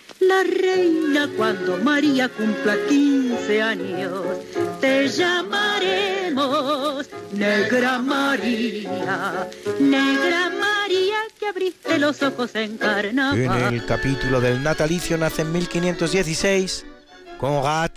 la reina cuando María cumpla 15 años. Te llamaremos Negra María, Negra María que abriste los ojos en carnaval. En el capítulo del natalicio nace en 1516 Conrad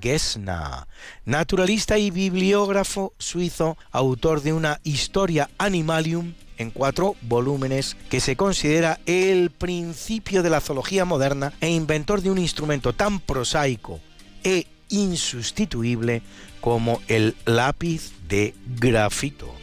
Gessner, naturalista y bibliógrafo suizo, autor de una Historia Animalium en cuatro volúmenes que se considera el principio de la zoología moderna e inventor de un instrumento tan prosaico e insustituible como el lápiz de grafito.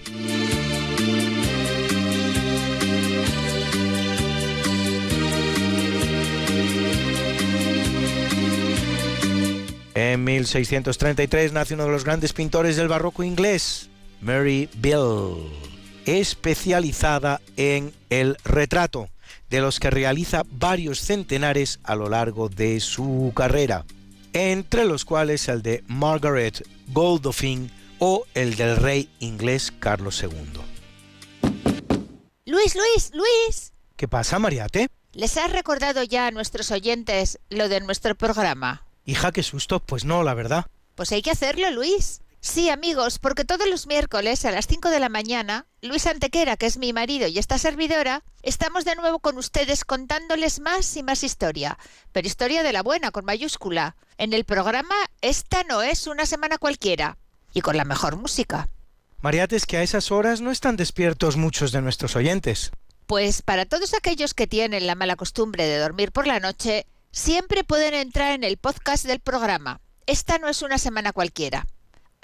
En 1633 nace uno de los grandes pintores del barroco inglés, Mary Beale, especializada en el retrato, de los que realiza varios centenares a lo largo de su carrera, entre los cuales el de Margaret Goldofin o el del rey inglés Carlos II. Luis, Luis, Luis. ¿Qué pasa, Mariate? ¿Les has recordado ya a nuestros oyentes lo de nuestro programa? Hija, qué susto. Pues no, la verdad. Pues hay que hacerlo, Luis. Sí, amigos, porque todos los miércoles a las 5 de la mañana, Luis Antequera, que es mi marido y esta servidora, estamos de nuevo con ustedes contándoles más y más historia, pero historia de la buena, con mayúscula, en el programa Esta no es una semana cualquiera, y con la mejor música. Mariate, es que a esas horas no están despiertos muchos de nuestros oyentes. Pues para todos aquellos que tienen la mala costumbre de dormir por la noche, siempre pueden entrar en el podcast del programa. Esta no es una semana cualquiera.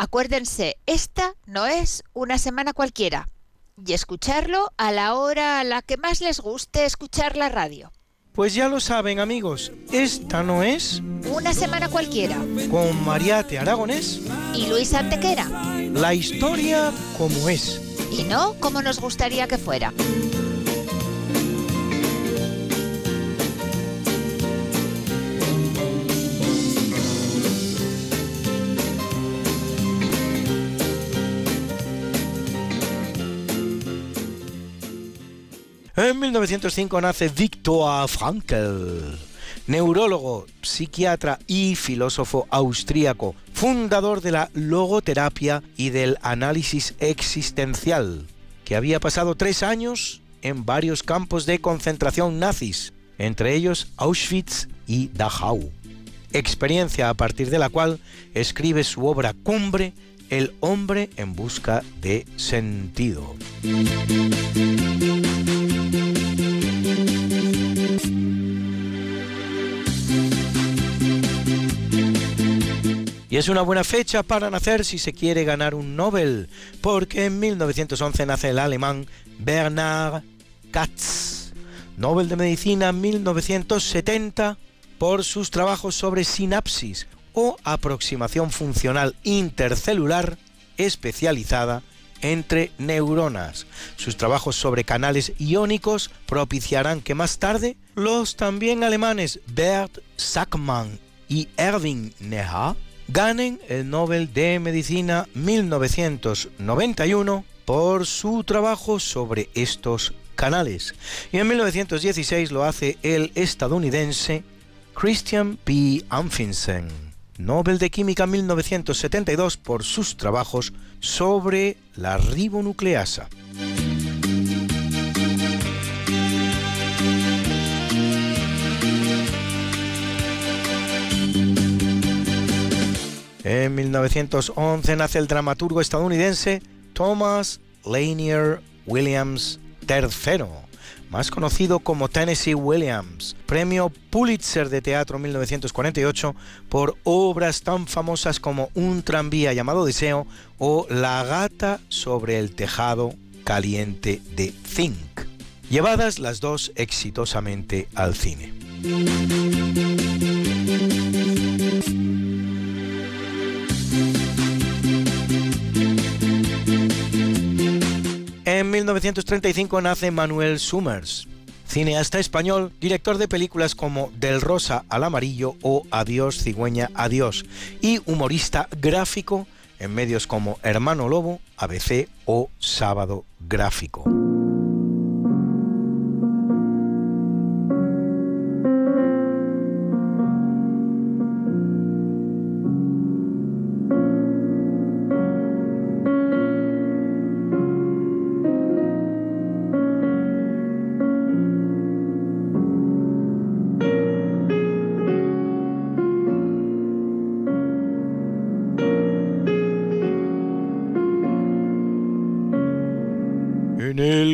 Acuérdense, esta no es una semana cualquiera. Y escucharlo a la hora a la que más les guste escuchar la radio. Pues ya lo saben amigos, esta no es Una semana cualquiera. con Mariate Aragonés Y Luis Antequera. la historia como es. Y no como nos gustaría que fuera. En 1905 nace Viktor Frankl, neurólogo, psiquiatra y filósofo austríaco, fundador de la logoterapia y del análisis existencial, que había pasado tres años en varios campos de concentración nazis, entre ellos Auschwitz y Dachau. Experiencia a partir de la cual escribe su obra cumbre El hombre en busca de sentido. Es una buena fecha para nacer si se quiere ganar un Nobel, porque en 1911 nace el alemán Bernard Katz, Nobel de Medicina 1970 por sus trabajos sobre sinapsis o aproximación funcional intercelular especializada entre neuronas. Sus trabajos sobre canales iónicos propiciarán que más tarde los también alemanes Bert Sackmann y Erwin Neha ganen el Nobel de Medicina 1991 por su trabajo sobre estos canales. Y en 1916 lo hace el estadounidense Christian P. Amundsen, Nobel de Química 1972 por sus trabajos sobre la ribonucleasa. En 1911 nace el dramaturgo estadounidense Thomas Lanier Williams III, más conocido como Tennessee Williams, premio Pulitzer de Teatro 1948 por obras tan famosas como Un tranvía llamado Deseo o La gata sobre el tejado caliente de Zinc, llevadas las dos exitosamente al cine. En 1935 nace Manuel Summers, cineasta español, director de películas como Del Rosa al Amarillo o Adiós Cigüeña Adiós, y humorista gráfico en medios como Hermano Lobo, ABC o Sábado Gráfico.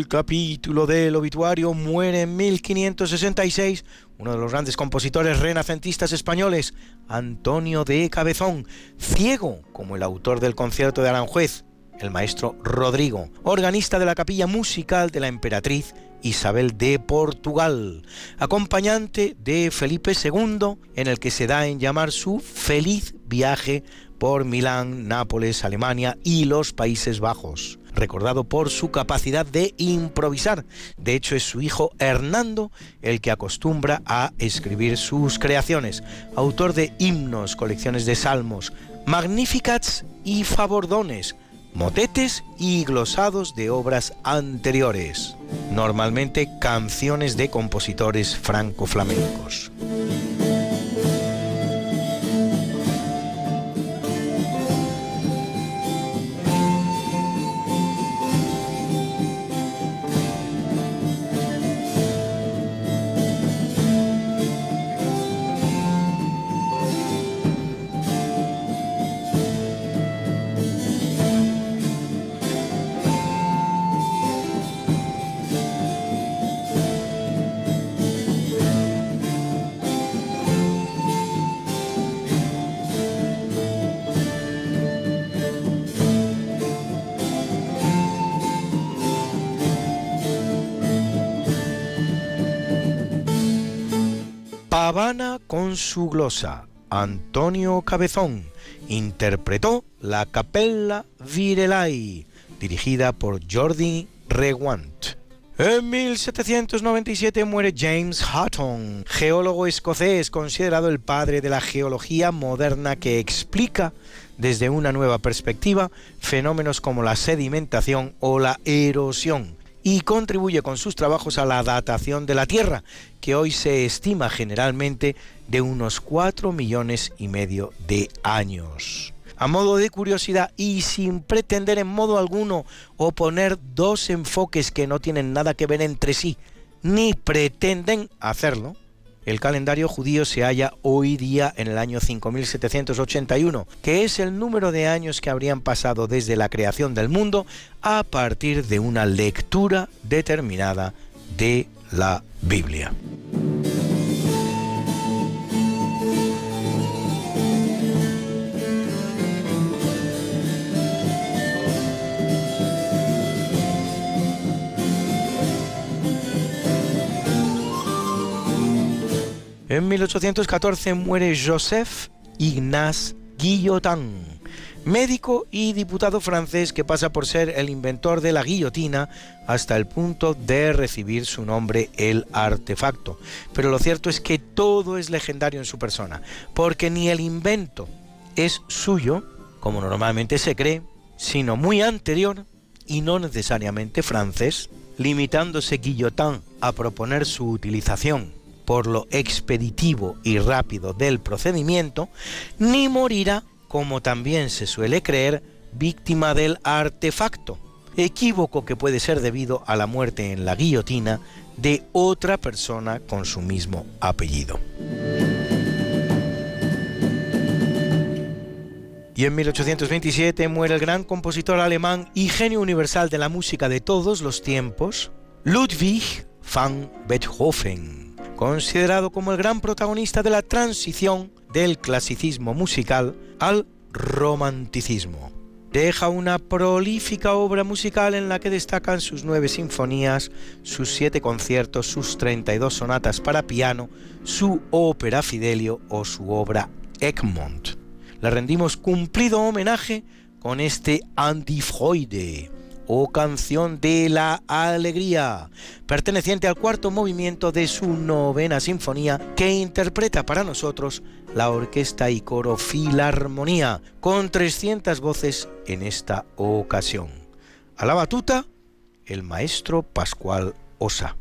Capítulo del obituario muere en 1566 uno de los grandes compositores renacentistas españoles, Antonio de Cabezón, ciego como el autor del concierto de Aranjuez, el maestro Rodrigo, organista de la capilla musical de la emperatriz Isabel de Portugal, acompañante de Felipe II, en el que se da en llamar su feliz viaje por Milán, Nápoles, Alemania y los Países Bajos recordado por su capacidad de improvisar. De hecho, es su hijo Hernando el que acostumbra a escribir sus creaciones, autor de himnos, colecciones de salmos, magnificats y favordones, motetes y glosados de obras anteriores, normalmente canciones de compositores franco-flamencos. Habana con su glosa. Antonio Cabezón interpretó la Capella Virelai, dirigida por Jordi Rewant. En 1797 muere James Hutton, geólogo escocés considerado el padre de la geología moderna que explica desde una nueva perspectiva fenómenos como la sedimentación o la erosión y contribuye con sus trabajos a la datación de la Tierra, que hoy se estima generalmente de unos 4 millones y medio de años. A modo de curiosidad y sin pretender en modo alguno oponer dos enfoques que no tienen nada que ver entre sí, ni pretenden hacerlo, el calendario judío se halla hoy día en el año 5781, que es el número de años que habrían pasado desde la creación del mundo a partir de una lectura determinada de la Biblia. En 1814 muere Joseph Ignace Guillotin, médico y diputado francés que pasa por ser el inventor de la guillotina hasta el punto de recibir su nombre el artefacto. Pero lo cierto es que todo es legendario en su persona, porque ni el invento es suyo, como normalmente se cree, sino muy anterior y no necesariamente francés, limitándose Guillotin a proponer su utilización por lo expeditivo y rápido del procedimiento, ni morirá, como también se suele creer, víctima del artefacto, equívoco que puede ser debido a la muerte en la guillotina de otra persona con su mismo apellido. Y en 1827 muere el gran compositor alemán y genio universal de la música de todos los tiempos, Ludwig van Beethoven considerado como el gran protagonista de la transición del clasicismo musical al romanticismo. Deja una prolífica obra musical en la que destacan sus nueve sinfonías, sus siete conciertos, sus 32 sonatas para piano, su ópera Fidelio o su obra Egmont. Le rendimos cumplido homenaje con este Antifreude, o Canción de la Alegría, perteneciente al cuarto movimiento de su novena sinfonía que interpreta para nosotros la orquesta y coro Filarmonía, con 300 voces en esta ocasión. A la batuta, el maestro Pascual Osa.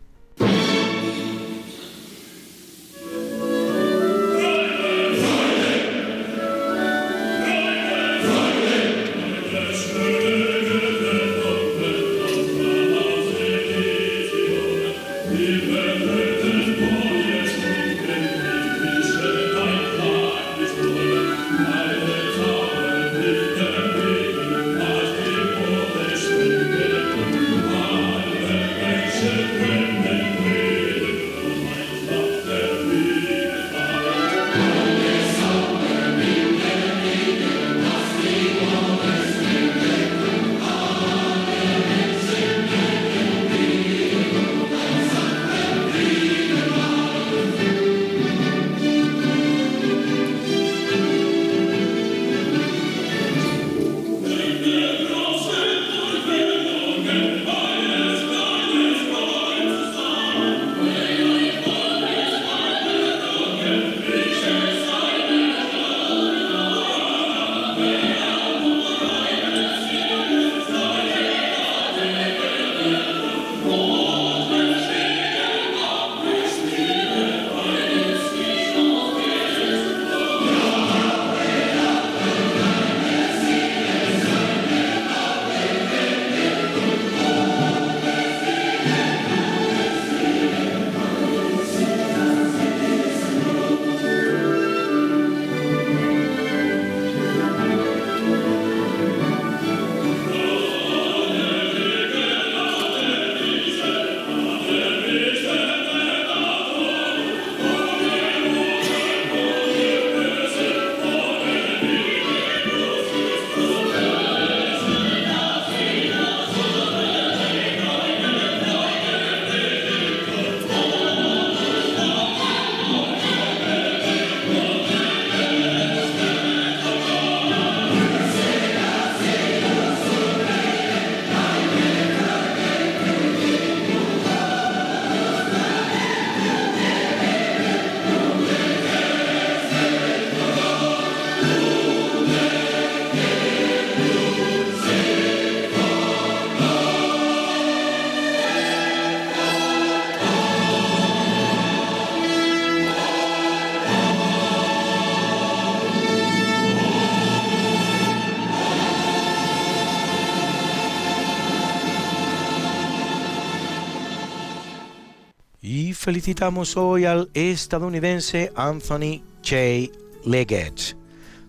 Felicitamos hoy al estadounidense Anthony J. Leggett,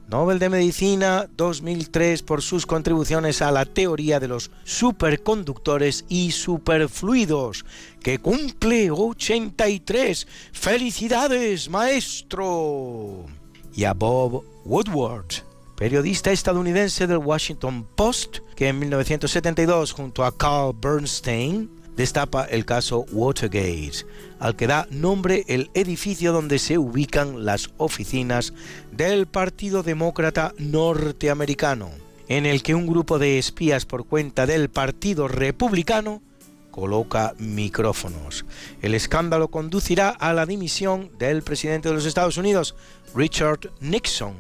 Nobel de Medicina 2003 por sus contribuciones a la teoría de los superconductores y superfluidos, que cumple 83. ¡Felicidades, maestro! Y a Bob Woodward, periodista estadounidense del Washington Post, que en 1972 junto a Carl Bernstein destapa el caso Watergate, al que da nombre el edificio donde se ubican las oficinas del Partido Demócrata norteamericano, en el que un grupo de espías por cuenta del Partido Republicano coloca micrófonos. El escándalo conducirá a la dimisión del presidente de los Estados Unidos, Richard Nixon,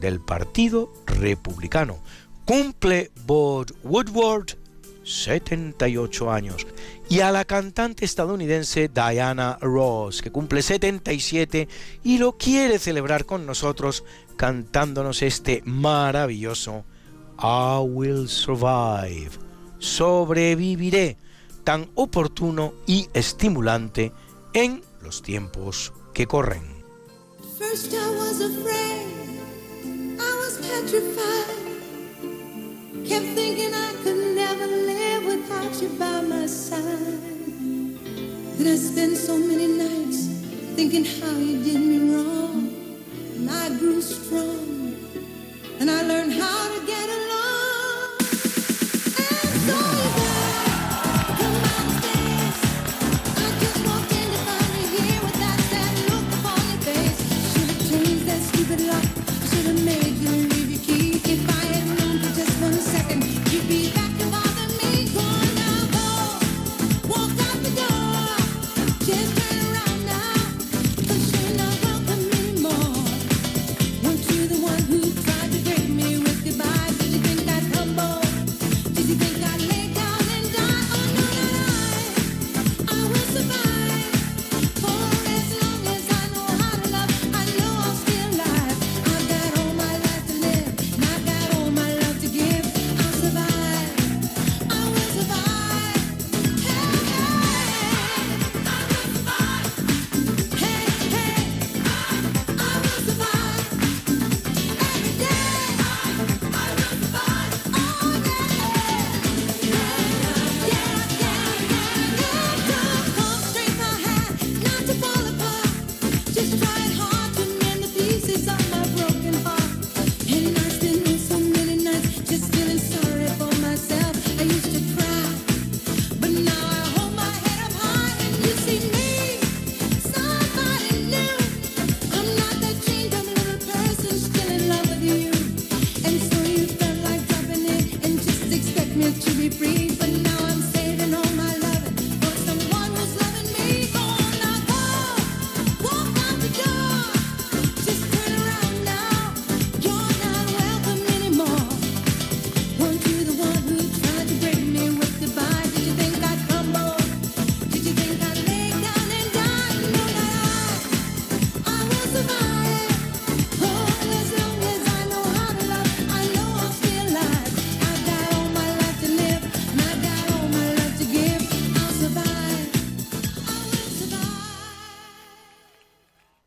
del Partido Republicano. Cumple Bob Woodward 78 años y a la cantante estadounidense Diana Ross, que cumple 77 y lo quiere celebrar con nosotros cantándonos este maravilloso I Will Survive. Sobreviviré, tan oportuno y estimulante en los tiempos que corren. First I was afraid, I was petrified. Kept thinking I could never live without you by my side. Then I spent so many nights thinking how you did me wrong. And I grew strong. And I learned how to get along.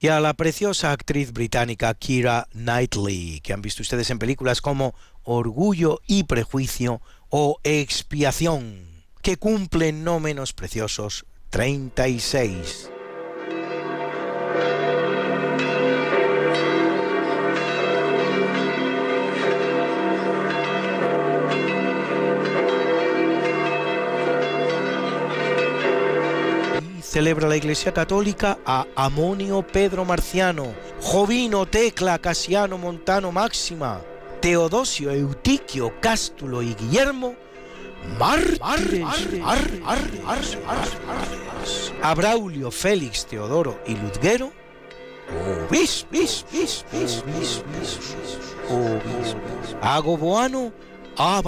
A la preciosa actriz británica Kira Knightley, que han visto ustedes en películas como Orgullo y Prejuicio o Expiación, que cumplen no menos preciosos 36. Celebra la Iglesia Católica a Amonio Pedro Marciano, Jovino Tecla Casiano Montano Máxima, Teodosio Eutiquio Cástulo y Guillermo, mártires, a Braulio Félix Teodoro y Luzguero, obis, bis, bis, bis, bis, bis, obis, a Goboano, a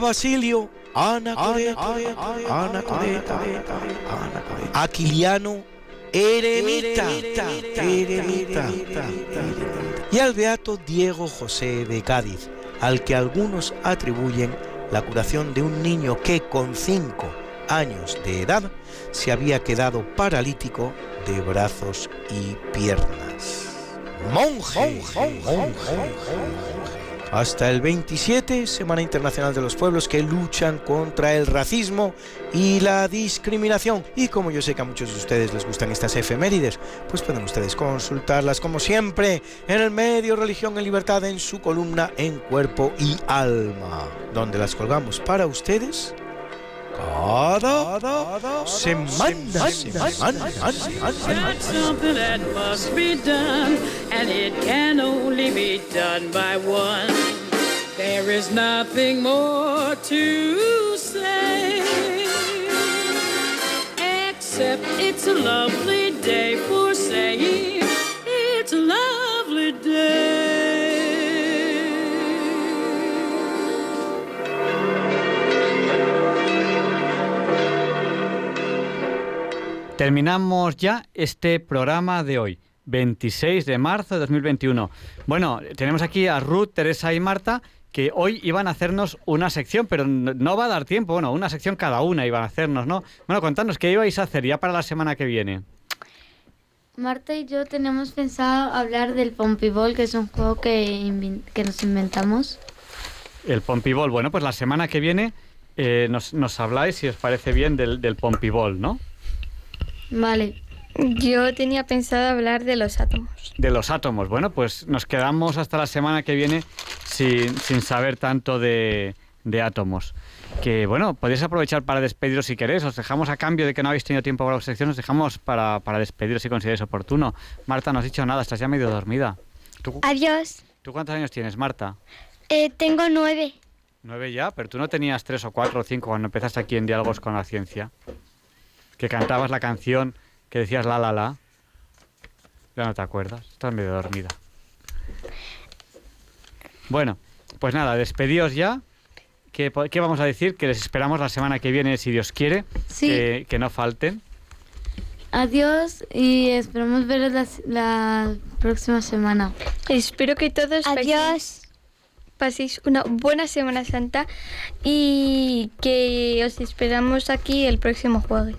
Basilio, Ana Coreta, Ana Coreta, a Quiliano, Eremita, Eremita, y al beato Diego José de Cádiz, al que algunos atribuyen la curación de un niño que con cinco años de edad, se había quedado paralítico de brazos y piernas. Monje, hasta el 27, Semana Internacional de los Pueblos que luchan contra el racismo y la discriminación. Y como yo sé que a muchos de ustedes les gustan estas efemérides, pues pueden ustedes consultarlas como siempre en el medio Religión en Libertad en su columna En Cuerpo y Alma, donde las colgamos para ustedes cada semana. Got something that must be done, and it can only be done by one. There is nothing more to say, except it's a lovely day for Terminamos ya este programa de hoy, 26 de marzo de 2021. Bueno, tenemos aquí a Ruth, Teresa y Marta que hoy iban a hacernos una sección, pero no- va a dar tiempo. Bueno, una sección cada una iban a hacernos, ¿no? Bueno, contadnos qué ibais a hacer ya para la semana que viene. Marta y yo tenemos pensado hablar del Pompibol, que es un juego que, que nos inventamos. El Pompibol. Bueno, pues la semana que viene eh, nos, nos habláis, si os parece bien, del, del Pompibol, ¿no? Vale. Yo tenía pensado hablar de los átomos. De los átomos. Bueno, pues nos quedamos hasta la semana que viene sin, sin saber tanto de, de átomos. Que bueno, podéis aprovechar para despediros si queréis. Os dejamos a cambio de que no habéis tenido tiempo para la sección, os dejamos para, para despediros si consideráis oportuno. Marta, no has dicho nada, estás ya medio dormida. ¿Tú, Adiós. ¿tú cuántos años tienes, Marta? Eh, tengo nueve. Nueve ya, pero tú no tenías tres o cuatro o cinco cuando empezaste aquí en Diálogos con la Ciencia. Que cantabas la canción que decías la la la. Ya no te acuerdas, estás medio dormida. Bueno, pues nada, despedíos ya. ¿Qué, qué vamos a decir? Que les esperamos la semana que viene, si Dios quiere. Sí. Que, que no falten. Adiós y esperamos veros la, la próxima semana. Espero que todos paséis, paséis una buena Semana Santa y que os esperamos aquí el próximo jueves.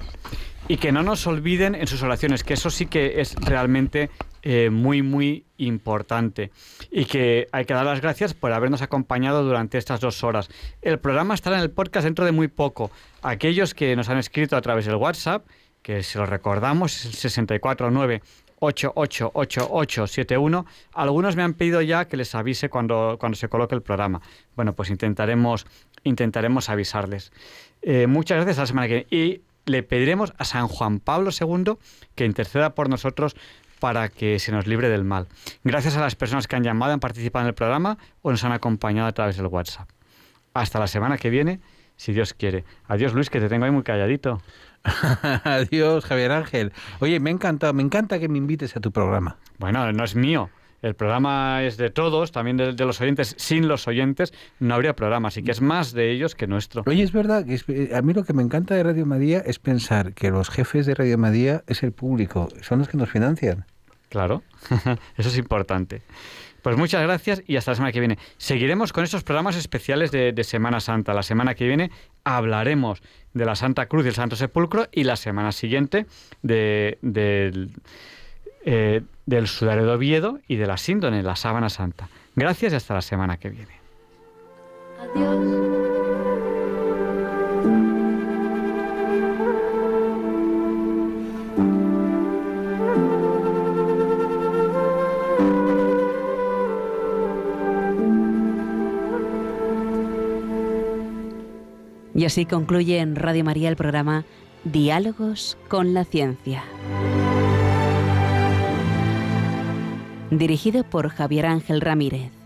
Y que no nos olviden en sus oraciones, que eso sí que es realmente eh, muy, muy importante. Y que hay que dar las gracias por habernos acompañado durante estas dos horas. El programa estará en el podcast dentro de muy poco. Aquellos que nos han escrito a través del WhatsApp, que se lo recordamos, es el 649 888871. Algunos me han pedido ya que les avise cuando, cuando se coloque el programa. Bueno, pues intentaremos, intentaremos avisarles. Eh, muchas gracias a la semana que viene. Le pediremos a San Juan Pablo II que interceda por nosotros para que se nos libre del mal. Gracias a las personas que han llamado, han participado en el programa o nos han acompañado a través del WhatsApp. Hasta la semana que viene, si Dios quiere. Adiós Luis, que te tengo ahí muy calladito. Adiós, Javier Ángel. Oye, me ha encantado, me encanta que me invites a tu programa. Bueno, no es mío. El programa es de todos, también de, de los oyentes. Sin los oyentes no habría programa, así que es más de ellos que nuestro. Oye, es verdad que eh, a mí lo que me encanta de Radio Madía es pensar que los jefes de Radio Madía es el público, son los que nos financian. Claro, eso es importante. Pues muchas gracias y hasta la semana que viene. Seguiremos con estos programas especiales de, de Semana Santa. La semana que viene hablaremos de la Santa Cruz y el Santo Sepulcro y la semana siguiente de- del, eh, del Sudario de Oviedo y de la Síndone, la Sábana Santa. Gracias y hasta la semana que viene. Y así concluye en Radio María el programa Diálogos con la Ciencia. Dirigido por Javier Ángel Ramírez.